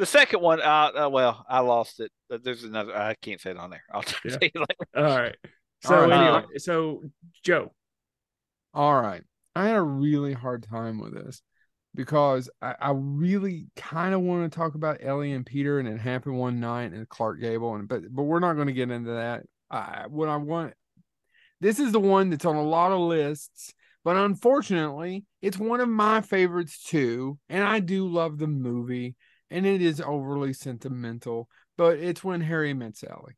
The second one, uh, uh well, I lost it. Uh, There's another. I can't say it on there. I'll tell (laughs) Yeah. you later. All right. So (laughs) All right. anyway, so Joe, All right. I had a really hard time with this because I, I really kind of want to talk about Ellie and Peter and it happened one night and Clark Gable and but but we're not going to get into that. I what I want this is the one that's on a lot of lists, but unfortunately, it's one of my favorites too, and I do love the movie. And it is overly sentimental, but it's when Harry met Sally.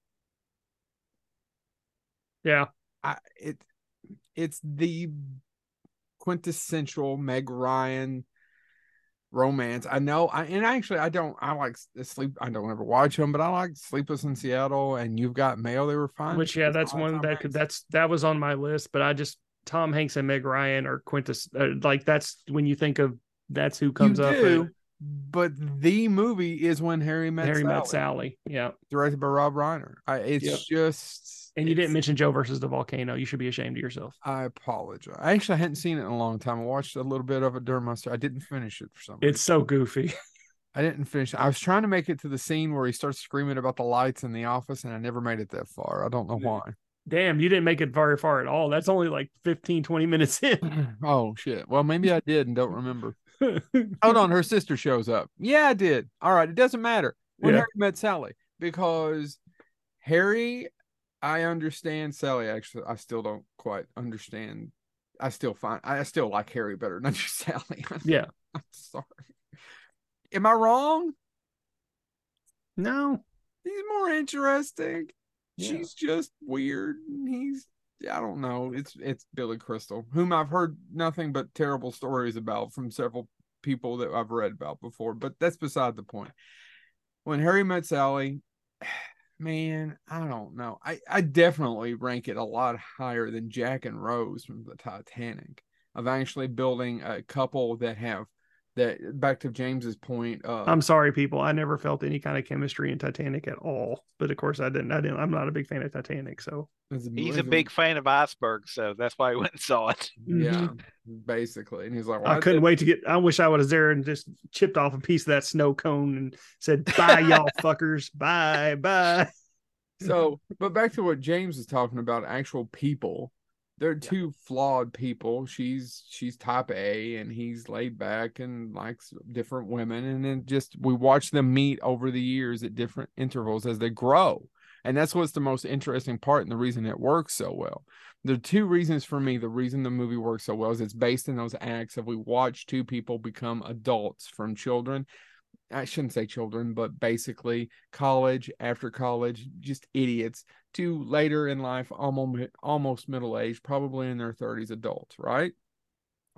Yeah. I it it's the quintessential Meg Ryan romance. I know I and actually I don't I like sleep I don't ever watch them, but I like Sleepless in Seattle and You've Got Mail. They were fine. Which yeah, that's one that could that's that was on my list, but I just Tom Hanks and Meg Ryan are quintus uh, like that's when you think of that's who comes you up. Do, but the movie is when Harry met Harry Sally, met Sally. Yeah, directed by Rob Reiner. I, it's yep. just and you didn't mention Joe versus the volcano. You should be ashamed of yourself. I apologize. I actually hadn't seen it in a long time. I watched a little bit of it during my. I didn't finish it for some. Reason. It's so goofy. (laughs) I didn't finish. I was trying to make it to the scene where he starts screaming about the lights in the office, and I never made it that far. I don't know why. Damn, you didn't make it very far at all. That's only like 15, 20 minutes in. (laughs) oh, shit. Well, maybe I did and don't remember. Hold (laughs) on, her sister shows up. Yeah, I did. All right, it doesn't matter. When yeah. Harry met Sally, because Harry, I understand Sally. Actually, I still don't quite understand. I still find I still like Harry better than (laughs) Sally. (laughs) yeah, I'm sorry. Am I wrong? No, he's more interesting. Yeah. She's just weird. He's I don't know. It's it's Billy Crystal, whom I've heard nothing but terrible stories about from several people that I've read about before. But that's beside the point. When Harry met Sally, (sighs) man, I don't know. I I definitely rank it a lot higher than Jack and Rose from the Titanic of actually building a couple that have that back to James's point. Uh, I'm sorry, people. I never felt any kind of chemistry in Titanic at all. But of course, I didn't. I didn't. I'm not a big fan of Titanic. So he's a big fan of iceberg, so that's why he went and saw it. (laughs) Yeah, mm-hmm. basically. And he's like, well, I, I couldn't wait to get. I wish I was there and just chipped off a piece of that snow cone and said, "Bye, (laughs) y'all fuckers. Bye, bye." So, but back to what James was talking about, actual people they're two flawed people. She's she's type A and he's laid back and likes different women. And then just we watch them meet over the years at different intervals as they grow. And that's what's the most interesting part and the reason it works so well. There are two reasons for me. The reason the movie works so well is it's based in those acts of we watch two people become adults from children I shouldn't say children, but basically college, after college, just idiots to later in life, almost almost middle age, probably in their 30s, adults, right?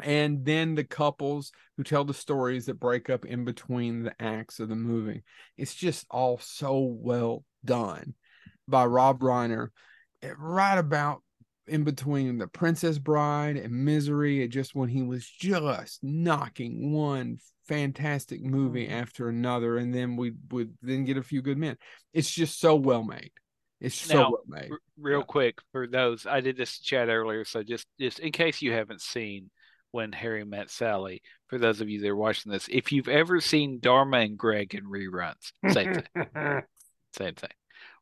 And then the couples who tell the stories that break up in between the acts of the movie. It's just all so well done by Rob Reiner. Eh, right about in between the Princess Bride and Misery, and just when he was just knocking one fantastic movie mm-hmm. after another, and then we would then get a few good men. It's just so well made. It's so now, well made. R- real yeah. quick for those, I did this chat earlier, so just just in case you haven't seen when Harry met Sally, for those of you that are watching this, if you've ever seen Dharma and Greg in reruns, same thing, (laughs) same thing.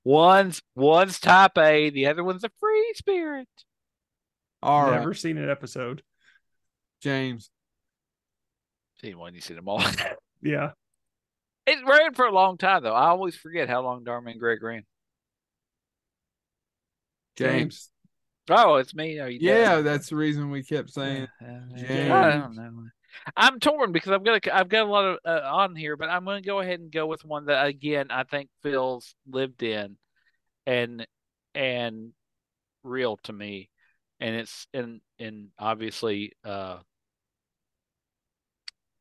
One's one's type A, the other one's a free spirit. All Never right. seen an episode. James, Seen one, you seen them all. (laughs) yeah. It ran for a long time though. I always forget how long Dharma and Greg ran. James. Oh, it's me. Are you yeah, dead? that's the reason we kept saying. Uh, uh, James. I don't know. I'm torn because I've got a, I've got a lot of uh, on here, but I'm going to go ahead and go with one that again I think feels lived in, and and real to me, and it's and and obviously uh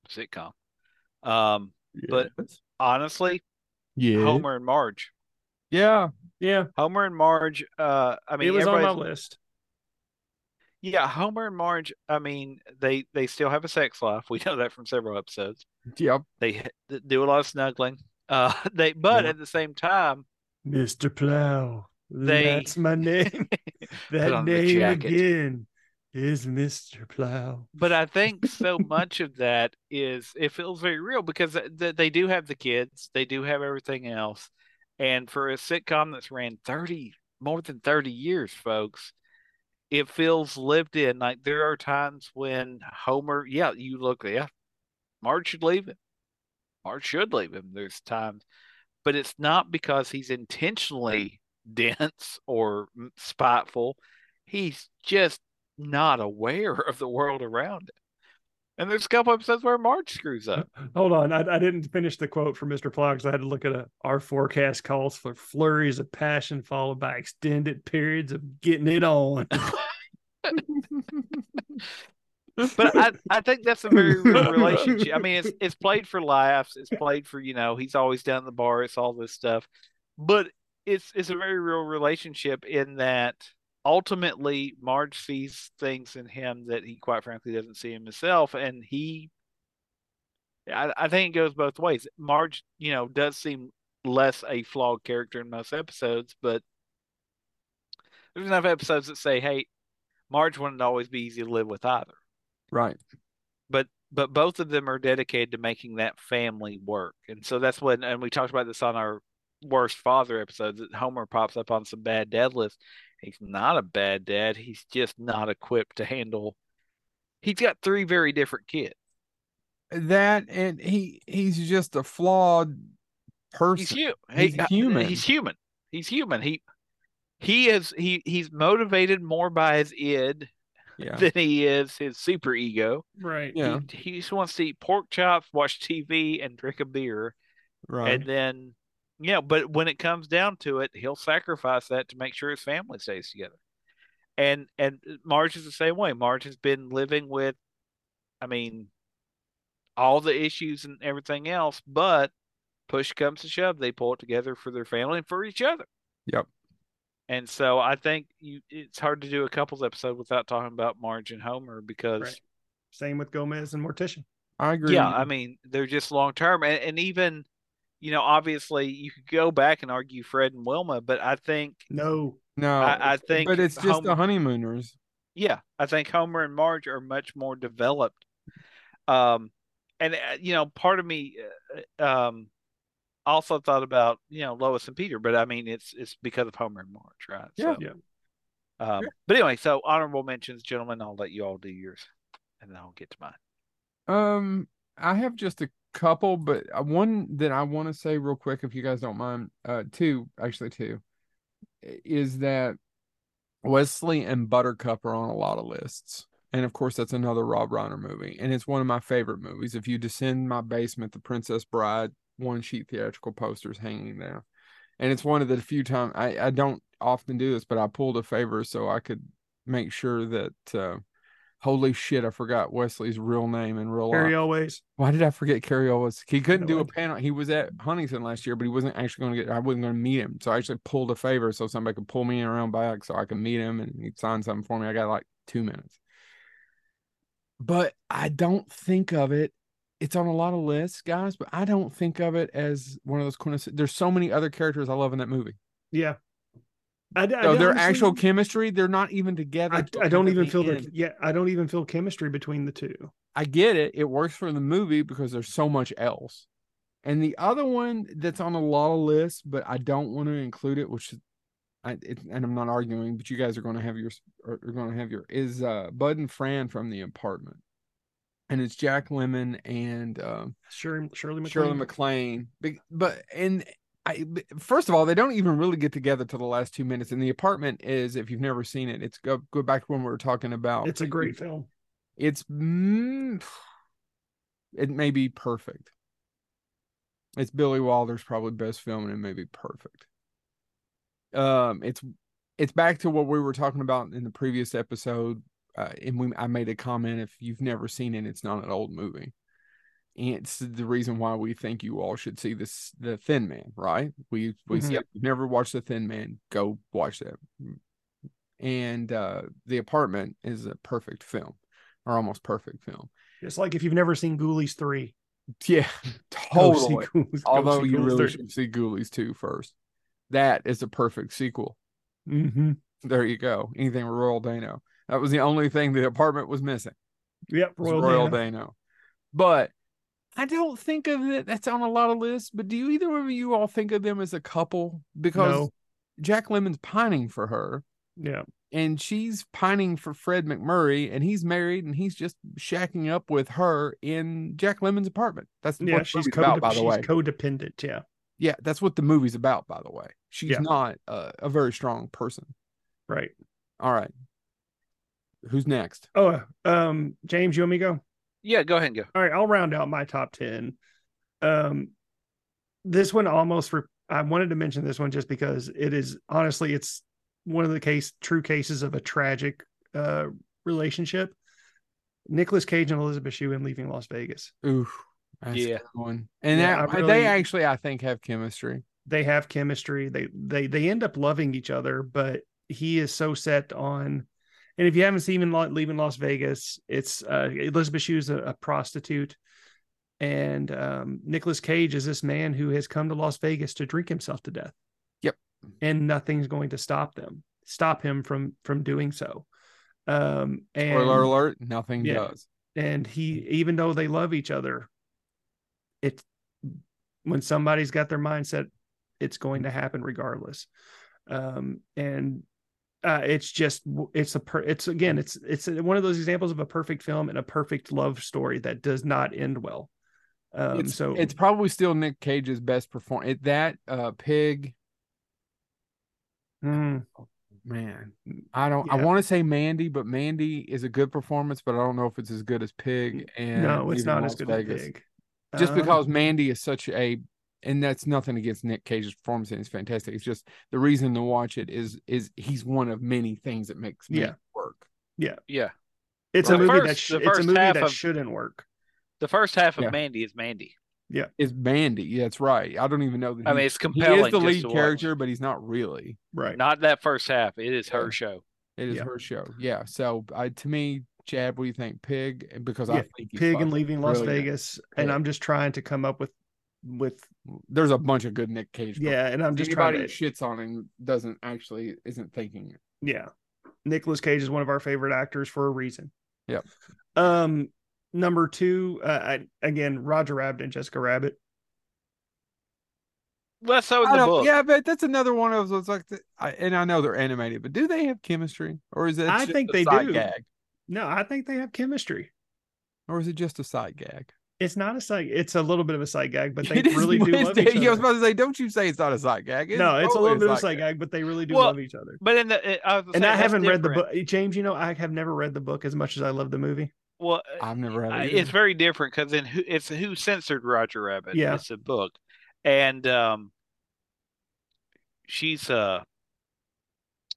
sitcom. Um, yes. but honestly, yeah, Homer and Marge. Yeah, yeah, Homer and Marge. Uh, I mean, it was on my list. Yeah, Homer and Marge. I mean, they they still have a sex life. We (laughs) know that from several episodes. Yep, they do a lot of snuggling. (laughs) Uh, they but at the same time, Mr. Plow. They, that's my name. (laughs) that name again is Mr. Plow. But I think so much of that is it feels very real because they do have the kids, they do have everything else. And for a sitcom that's ran 30 more than 30 years, folks, it feels lived in. Like there are times when Homer, yeah, you look, yeah, Marge should leave him. Marge should leave him. There's times, but it's not because he's intentionally (laughs) dense or spiteful. He's just not aware of the world around him. And there's a couple episodes where Marge screws up. (laughs) Hold on, I, I didn't finish the quote from Mr. Plow because I had to look at it. Our forecast calls for flurries of passion followed by extended periods of getting it on. (laughs) but I, I think that's a very real (laughs) relationship. I mean, it's it's played for laughs. It's played for you know he's always down the bar. It's all this stuff, but it's it's a very real relationship in that ultimately Marge sees things in him that he quite frankly doesn't see in himself, and he. I, I think it goes both ways. Marge, you know, does seem less a flawed character in most episodes, but there's enough episodes that say, "Hey, Marge wouldn't always be easy to live with either." Right. But but both of them are dedicated to making that family work, and so that's when. And we talked about this on our worst father episodes. That Homer pops up on some bad dad list. He's not a bad dad. He's just not equipped to handle. He's got three very different kids. That and he he's just a flawed person. He's, hu- He's he- human. He's human. He's human. He he is he he's motivated more by his id Yeah. than he is his super ego. right. Yeah. He, he just wants to eat pork chops, watch TV, and drink a beer, Right. and then yeah. But when it comes down to it, he'll sacrifice that to make sure his family stays together. And and uh, Marge is the same way. Marge has been living with, I mean, all the issues and everything else, but push comes to shove, they pull it together for their family and for each other. Yep. And so I think you it's hard to do a couples episode without talking about Marge and Homer because Right. Same with Gomez and Morticia. I agree. yeah, I mean they're just long term and, and even you know obviously you could go back and argue Fred and Wilma, but I think No. no, I, I think but it's just the honeymooners. yeah, I think Homer and Marge are much more developed. Um, and uh, you know, part of me uh, um also thought about you know Lois and Peter, but I mean it's it's because of Homer and Marge, right? Yeah. So, Yeah. Um, but anyway, so honorable mentions, gentlemen. I'll let you all do yours, and then I'll get to mine. Um, I have just a couple, but uh, one that I want to say real quick, if you guys don't mind, uh, two actually two, is that Westley and Buttercup are on a lot of lists, and of course that's another Rob Reiner movie, and it's one of my favorite movies. If you descend my basement, The Princess Bride, one sheet theatrical posters hanging there, and it's one of the few times I I don't often do this, but I pulled a favor so I could make sure that. Uh, Holy shit! I forgot Westley's real name in real life. Harry always. Why did I forget Cary Elwes? He couldn't do a panel. He was at Huntington last year, but he wasn't actually going to get. I wasn't going to meet him, so I actually pulled a favor so somebody could pull me around back so I could meet him and he'd sign something for me. I got like two minutes, but I don't think of it. It's on a lot of lists, guys, but I don't think of it as one of those quintessential. There's so many other characters I love in that movie. Yeah. I, I So their honestly- actual chemistry, they're not even together. I, I don't even feel end. yeah. I don't even feel chemistry between the two. I get it. It works for the movie because there's so much else. And the other one that's on a lot of lists, but I don't want to include it, which I it, and I'm not arguing, but you guys are going to have your are, are going to have your is uh Bud and Fran from the apartment, and it's Jack Lemmon and um, Shirley Shirley MacLaine. Shirley MacLaine. Big, but and I first of all, they don't even really get together till the last two minutes. And the apartment is, if you've never seen it, it's go go back to when we were talking about. It's a great film. It's mm, it may be perfect. It's Billy Wilder's probably best film, and it may be perfect. Um, it's it's back to what we were talking about in the previous episode, uh, and we I made a comment. If you've never seen it, it's not an old movie. And it's the reason why we think you all should see this the Thin Man, right? We we Mhm. if you've never watched the Thin Man, go watch that. And uh the apartment is a perfect film, or almost perfect film. It's like if you've never seen Ghoulies three. (laughs) Yeah, (laughs) go see totally. Ghoulies- Although you Ghoulies really 3. should see Ghoulies 2 first. That is a perfect sequel. Mhm. There you go. Anything with Royal Dano. That was the only thing the apartment was missing. Yep, Royal, Royal Dano. Dano. But I don't think of it. That's on a lot of lists. But do you either of you all think of them as a couple? Because No. Jack Lemmon's pining for her, Yeah, and she's pining for Fred MacMurray, and he's married, and he's just shacking up with her in Jack Lemmon's apartment. That's yeah. what She's, about, by the way. she's way. codependent. Yeah, Yeah, that's what the movie's about, by the way. She's Yeah. not uh, a very strong person. right. All right. Who's next? Oh, um, James, you want me to go? Yeah, go ahead and go. All right, I'll round out my top 10. Um this one almost re- I wanted to mention this one just because it is honestly it's one of the case true cases of a tragic uh relationship. Nicolas Cage and Elizabeth Shue in Leaving Las Vegas. Ooh, that's Yeah. one. And Yeah, that, really- they actually, I think, have chemistry. They have chemistry. They they they end up loving each other, but he is so set on and if you haven't seen him leaving Las Vegas, it's uh Elizabeth Shue's a, a prostitute and um Nicolas Cage is this man who has come to Las Vegas to drink himself to death. Yep. And nothing's going to stop them, stop him from from doing so. Um and Spoiler alert: nothing yeah. does. and he even though they love each other it when somebody's got their mindset it's going to happen regardless um and uh it's just it's a per, it's again it's it's one of those examples of a perfect film and a perfect love story that does not end well um it's, so it's probably still Nick Cage's best performance. That uh, pig, Mm, man, I don't. I want to say Mandy, but Mandy is a good performance, but I don't know if it's as good as Pig. And no it's not Las as good Vegas. as pig Just Um, because Mandy is such a, and that's nothing against Nick Cage's performance, it's fantastic. It's just the reason to watch it is is he's one of many things that makes me Yeah. work. Yeah. Yeah. It's the a movie that sh- the it's a first movie half that of- shouldn't work The first half of Yeah. Mandy is Mandy. Yeah, is Mandy? Yeah, that's right. I don't even know that. I mean, it's compelling. he is the lead character, but he's not really. right Not that first half. It is her Yeah. show. It is Yeah. her show. Yeah. So, I to me, Chad, what do you think? Pig? Because Yeah, I think pig and leaving las brilliant. vegas and i'm just trying to come up with with There's a bunch of good Nick Cage. yeah and i'm just Anybody trying who to shits on him doesn't actually isn't thinking. yeah Nicolas Cage is one of our favorite actors for a reason Yep. um number two uh I, again roger rabbit and jessica rabbit Less so in the book. Yeah, but that's another one of those like, the, I, and I know they're animated, but do they have chemistry, or is it? I think they do. Gag, no i think they have chemistry or is it just a side gag? It's not a side it's a little bit of a side gag but (laughs) they It is- really do love each I was other about to say, don't you say it's not a side gag? no it's a little bit of a side gag but they really do Well, love each other But in the, it, I was and say, i haven't read the book james you know i have never read the book as much as i love the movie Well, I've never read I- it. it's very different because then who it's who censored Roger Rabbit. Yeah. it's a book, and um, she's uh,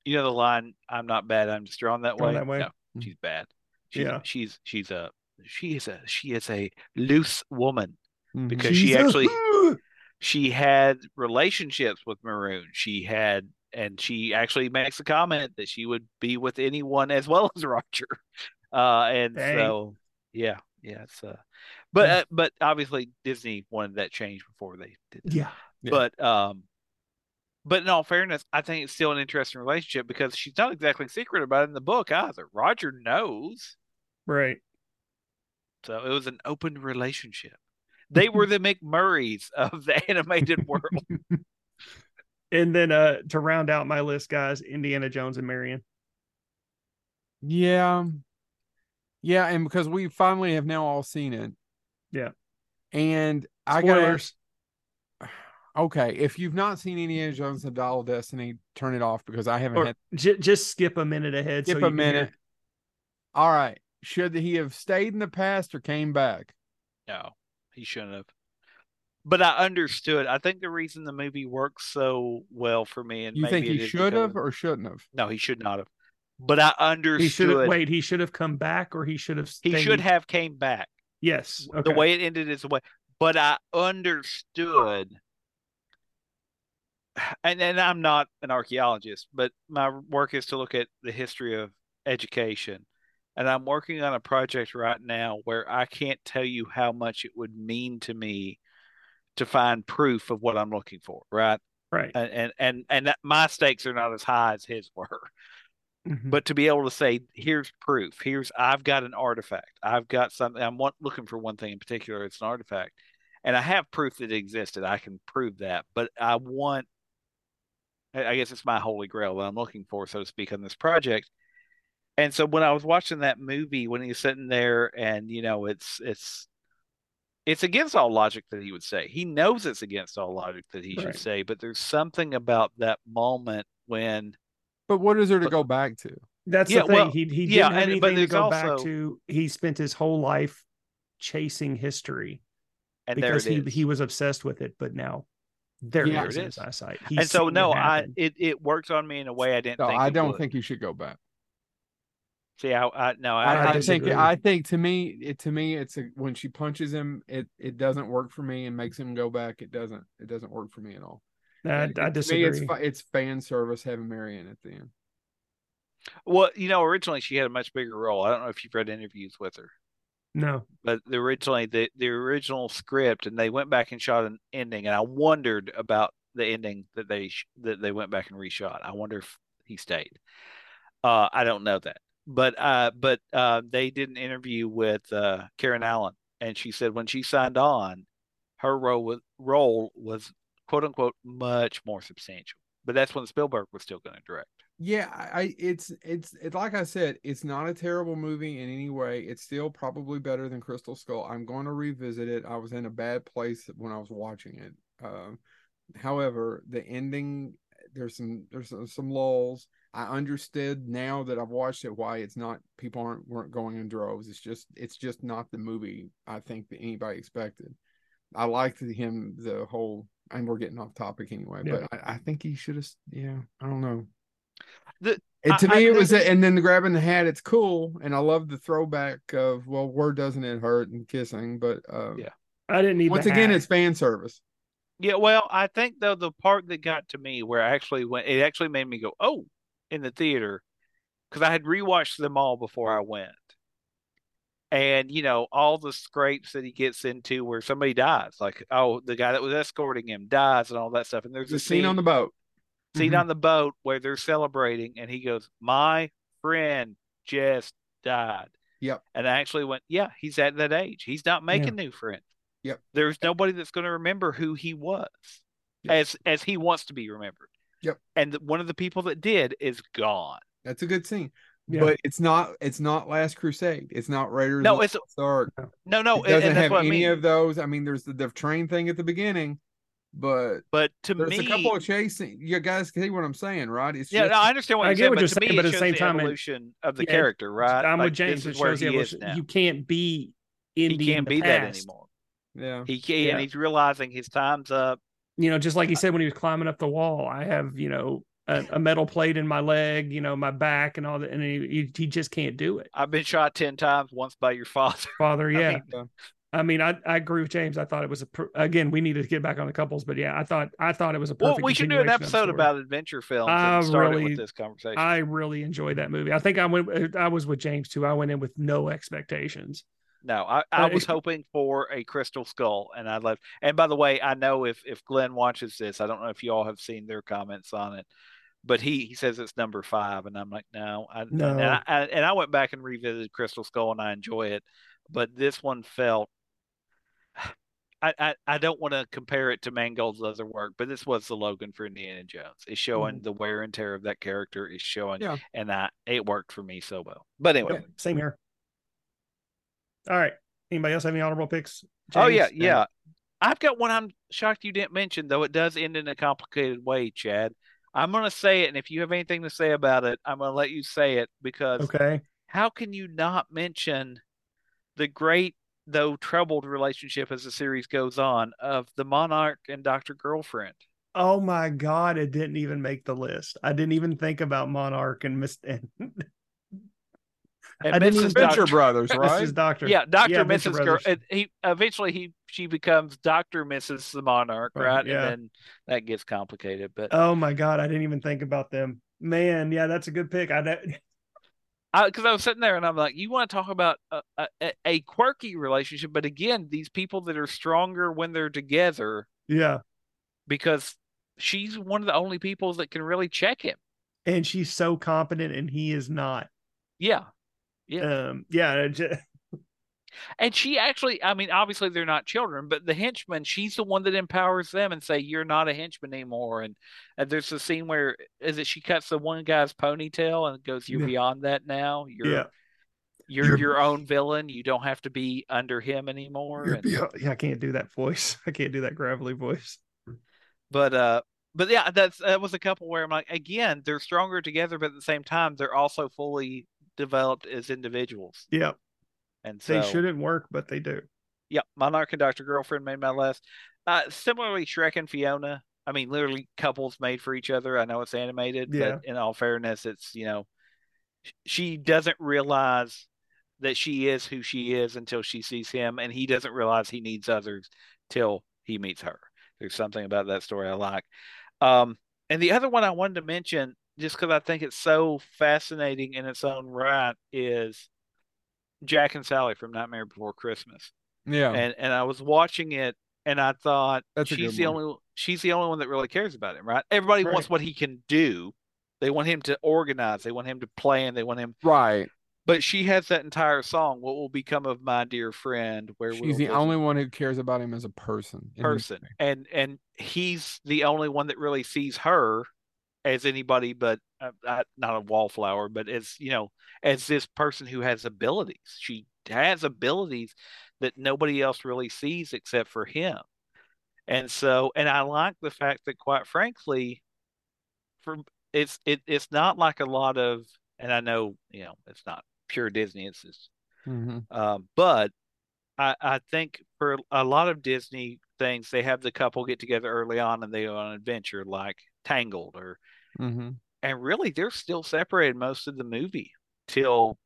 you know the line, "I'm not bad, I'm just drawn that Drawn way." that way. No, she's bad. She's, Yeah. she's she's a she is a she is a loose woman Mhm. because she actually (gasps) she had relationships with Maroon. She had, and she actually makes a comment that she would be with anyone as well as Roger. (laughs) Uh, and Dang. so, yeah, yeah, it's uh, but uh, but obviously Disney wanted that change before they did. that. yeah Yeah. But um, but in all fairness, I think it's still an interesting relationship because she's not exactly secret about it in the book either. Roger knows, right so it was an open relationship. They were the MacMurrays of the (laughs) animated world. (laughs) and then uh to round out my list guys indiana jones and marion Yeah. Yeah, and because we finally have now all seen it. Yeah. And I got Spoilers. (sighs) okay, if you've not seen Indiana Jones and the Dial of Destiny, turn it off because I haven't or had j- just skip a minute ahead skip so a can hear- minute. All right. Should he have stayed in the past or came back? No, he shouldn't have. But I understood. I think the reason the movie works so well for me, and You maybe think he should have or shouldn't have? No, he should not have. But I understood. he should have wait he should have come back or he should have He should have came back. yes okay. The way it ended is the way. But I understood. And and I'm not an archaeologist, but my work is to look at the history of education. And I'm working on a project right now where I can't tell you how much it would mean to me to find proof of what I'm looking for, right? right And and and, and that my stakes are not as high as his (laughs) were. Mhm. But to be able to say, here's proof. Here's I've got an artifact. I've got something. I'm want, looking for one thing in particular. It's an artifact, and I have proof that it existed. I can prove that. But I want. I guess it's my holy grail that I'm looking for, so to speak, on this project. And so when I was watching that movie, when he's sitting there, and you know, it's it's it's against all logic that he would say. He knows it's against all logic that he Right. should say, but there's something about that moment when But what is there to But- go back to? that's Yeah, the thing well, he he didn't yeah, have and- but anything to there's go back to he spent his whole life chasing history and because there he it is. he was obsessed with it, but now there Yeah. it is There in it his is. eyesight. and so no, it I it it works on me in a way I didn't No, think. I don't would. think you should go back. See, I, I no, I I, I, I think. I think to me it to me it's a when she punches him it it doesn't work for me and makes him go back it doesn't it doesn't work for me at all. I, It- I to disagree. Me, it's it's fan service having Marion at the end. well, you know, originally she had a much bigger role. I don't know if you've read interviews with her. no, but the originally the the original script and they went back and shot an ending and i wondered about the ending that they sh- that they went back and reshot i wonder if he stayed uh i don't know that but uh but uh they did an interview with uh karen allen and she said when she signed on her role was role was quote unquote much more substantial but that's when spielberg was still going to direct Yeah, I it's it's it's like I said, it's not a terrible movie in any way. It's still probably better than Crystal Skull. I'm going to revisit it. I was in a bad place when I was watching it. Um, however, the ending there's some there's some, some lulls. I understood now that I've watched it why it's not people aren't weren't going in droves. It's just it's just not the movie I think that anybody expected. I liked him the whole and we're getting off topic anyway, Yeah. but I, I think he should have yeah, I don't know. The- And to I- me, I it was, think- and then the grabbing the hat. It's cool, and I love the throwback of well, where doesn't it hurt and kissing, but uh, Yeah. I didn't need. once again, hat. it's fan service. Yeah, well, I think though the part that got to me where I actually went, it actually made me go, "Oh!" In the theater because I had rewatched them all before I went, and you know all the scrapes that he gets into where somebody dies, like oh, the guy that was escorting him dies and all that stuff, and there's The a scene on the boat. scene Mhm. on the boat where they're celebrating, and he goes, "My friend just died." Yep. And I actually went, "Yeah, he's at that age. He's not making new friends. Yep. There's nobody that's going to remember who he was, Yep. as as he wants to be remembered. Yep. And one of the people that did is gone. That's a good scene, Yeah. but it's not. It's not Last Crusade. It's not Raiders. No, of it's Lost Ark. no, no, it doesn't have what I any mean. of those. I mean, there's the, the train thing at the beginning, but but to there's me, a couple of chasing. You guys see what I'm saying, right? It's yeah, just, no, I understand what I you're get saying, what but you're saying, but at the same the time, it- evolution of the yeah, character, right? I'm Like, with James. This It is where shows the he is evolution. now. You can't be in He the, can't in the be that past. anymore. yeah. He can, Yeah. and he's realizing his time's up. You know, just like he uh, said when he was climbing up the wall, I have you know a, a metal plate in my leg, you know, my back and all that, and he he, just can't do it. I've been shot ten times, once by your father. (laughs) Father, I yeah. mean, I mean, I, I agree with James. I thought it was a pr- again. We needed to get back on the couples, but yeah, I thought I thought it was a perfect. Well, we should do an continuation of the episode about adventure films I really- with this conversation. I really enjoyed that movie. I think I went. I was with James too. I went in with no expectations. No, I, I was hoping for a crystal skull, and I left. And by the way, I know if if Glenn watches this, I don't know if you all have seen their comments on it, but he he says it's number five, and I'm like, no, I, No. And I, I and I went back and revisited Crystal Skull, and I enjoy it, but this one felt. I, I, I don't want to compare it to Mangold's other work, but this was the Logan for Indiana Jones. It's showing mm-hmm. the wear and tear of that character. It's showing, Yeah. and I it worked for me so well. But anyway, same here. All right. Anybody else have any honorable picks? Oh yeah, James? yeah. I've got one I'm shocked you didn't mention, though it does end in a complicated way, Chad. I'm gonna say it, and if you have anything to say about it, I'm gonna let you say it because Okay. how can you not mention the great though troubled relationship as the series goes on of the monarch and Dr. Girlfriend? Oh my God! It didn't even make the list. I didn't even think about Monarch and Miss (laughs) and And I didn't Mrs. even- Venture Doctor, (laughs) Brothers, right? Mrs. Doctor. yeah, Doctor Yeah, Mrs. Venture Girl. And He eventually he she becomes Doctor Mrs. the Monarch, Right, right? yeah. And then that gets complicated. But Oh my God! I didn't even think about them. Man, yeah, that's a good pick. I don't- because (laughs) I, was sitting there and I'm like, you want to talk about a, a, a quirky relationship, but again, these people that are stronger when they're together yeah, because she's one of the only people that can really check him. and she's so competent, and he is not. Yeah. Yeah. Um, yeah, (laughs) And she actually, I mean, obviously they're not children, but the henchman, she's the one that empowers them and say, you're not a henchman anymore. And, and there's a scene where is it she cuts the one guy's ponytail and goes, you're Yeah. beyond that now. You're, yeah, you're, You're- your own villain. You don't have to be under him anymore. And- yeah, yeah. I can't do that voice. (laughs) I can't do that gravelly voice. but uh but yeah that's that was a couple where i'm like again they're stronger together but at the same time they're also fully developed as individuals Yeah, And so They shouldn't work, but they do. Yep, Monarch and Doctor Girlfriend made my list. Uh, similarly, Shrek and Fiona. I mean, literally couples made for each other. I know it's animated, Yeah. but in all fairness, it's you know, she doesn't realize that she is who she is until she sees him, and he doesn't realize he needs others till he meets her. There's something about that story I like. Um, and the other one I wanted to mention, just because I think it's so fascinating in its own right, is Jack and Sally from Nightmare Before Christmas Yeah. and and I was watching it and I thought That's she's the one. only she's the only one that really cares about him, right? Everybody wants what he can do. They want him to organize, they want him to plan, they want him right. but she has that entire song, What Will Become of My Dear Friend, where She's Will the doesn't- only one who cares about him as a person. person. And and he's the only one that really sees her as anybody but uh, uh, not a wallflower, but as you know, as this person who has abilities. She has abilities that nobody else really sees except for him. And so, and I like the fact that, quite frankly, for it's it it's not like a lot of, and I know you know it's not pure Disney. It's just Mhm. um, but I, I think for a lot of Disney things, they have the couple get together early on and they go on an adventure like Tangled or Mhm. and really they're still separated most of the movie till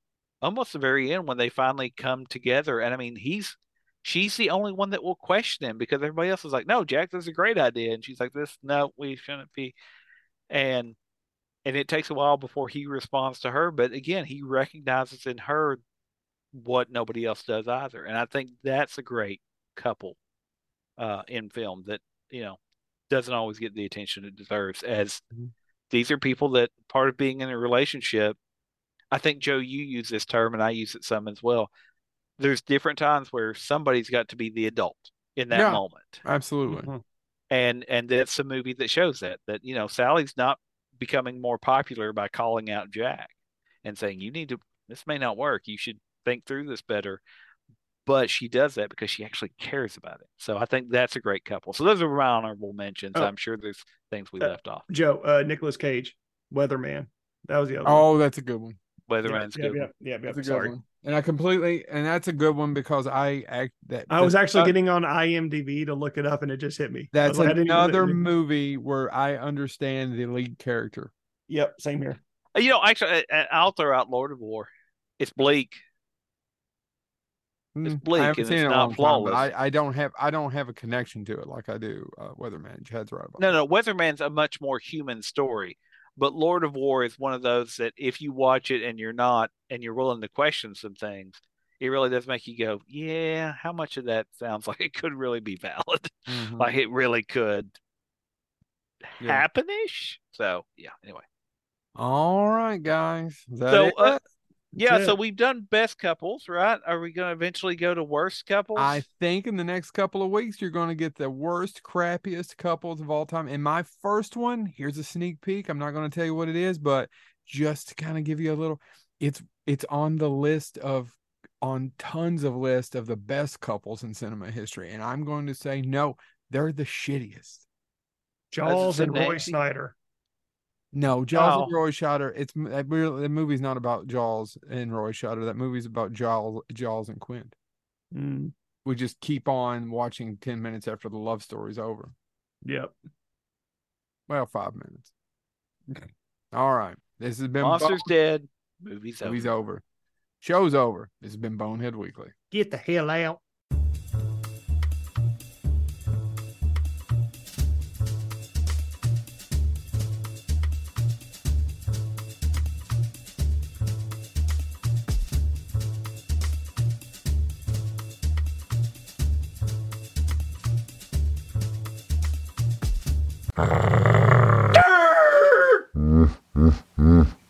almost the very end when they finally come together. And I mean he's she's the only one that will question him because everybody else is like, No, Jack, this is a great idea. And she's like, This no, we shouldn't be and and it takes a while before he responds to her, but again, he recognizes in her what nobody else does either. And I think that's a great couple uh, in film that, you know, doesn't always get the attention it deserves as Mhm. These are people that part of being in a relationship. I think Joe, you use this term and I use it some as well. There's different times where somebody's got to be the adult in that Yeah. moment. Absolutely. Mhm. And and that's a movie that shows that that, you know, Sally's not becoming more popular by calling out Jack and saying, You need to this may not work. You should think through this better. But she does that because she actually cares about it. So I think that's a great couple. So those are my honorable mentions. Oh. I'm sure there's things we Uh, left off. Joe, uh, Nicolas Cage, Weatherman. That was the other one. Oh, that's a good one. Weatherman's yeah, good. yeah, one. yeah, yeah, That's a good Sorry. one. And I completely and that's a good one because I act that I was actually uh, getting on IMDb to look it up, and it just hit me. That's like, I didn't even- another movie where I understand the lead character. Yep, same here. Uh, You know, actually, I- I- I'll throw out Lord of War. It's bleak. It's Mm, bleak I and it's it not long time, flawless. I, I don't have I don't have a connection to it like I do uh, Weatherman. Chad's right about No, that. no, Weatherman's a much more human story. But Lord of War is one of those that if you watch it and you're not, and you're willing to question some things, it really does make you go, yeah, how much of that sounds (laughs) like it could really be valid? Mhm. like it really could Yeah. happen-ish. So, yeah, anyway. All right, guys. Is that So, it? uh, yeah, That's so we've done best couples, right? Are we going to eventually go to worst couples? I think in the next couple of weeks you're going to get the worst, crappiest couples of all time. And my first one, here's a sneak peek. I'm not going to tell you what it is, but just to kind of give you a little, it's it's on the list of on tons of list of the best couples in cinema history. And I'm going to say no, they're the shittiest. Jaws and Roy. Scheider. No, Jaws and Oh. Roy Scheider. It's really, the movie's not about Jaws and Roy Scheider. That movie's about Jaws, Jaws and Quint. Mm, We just keep on watching ten minutes after the love story's over. yep. Well, five minutes. (laughs) All right. This has been Monsters dead, movies Movie's over. over. Show's over. This has been Bonehead Weekly. Get the hell out.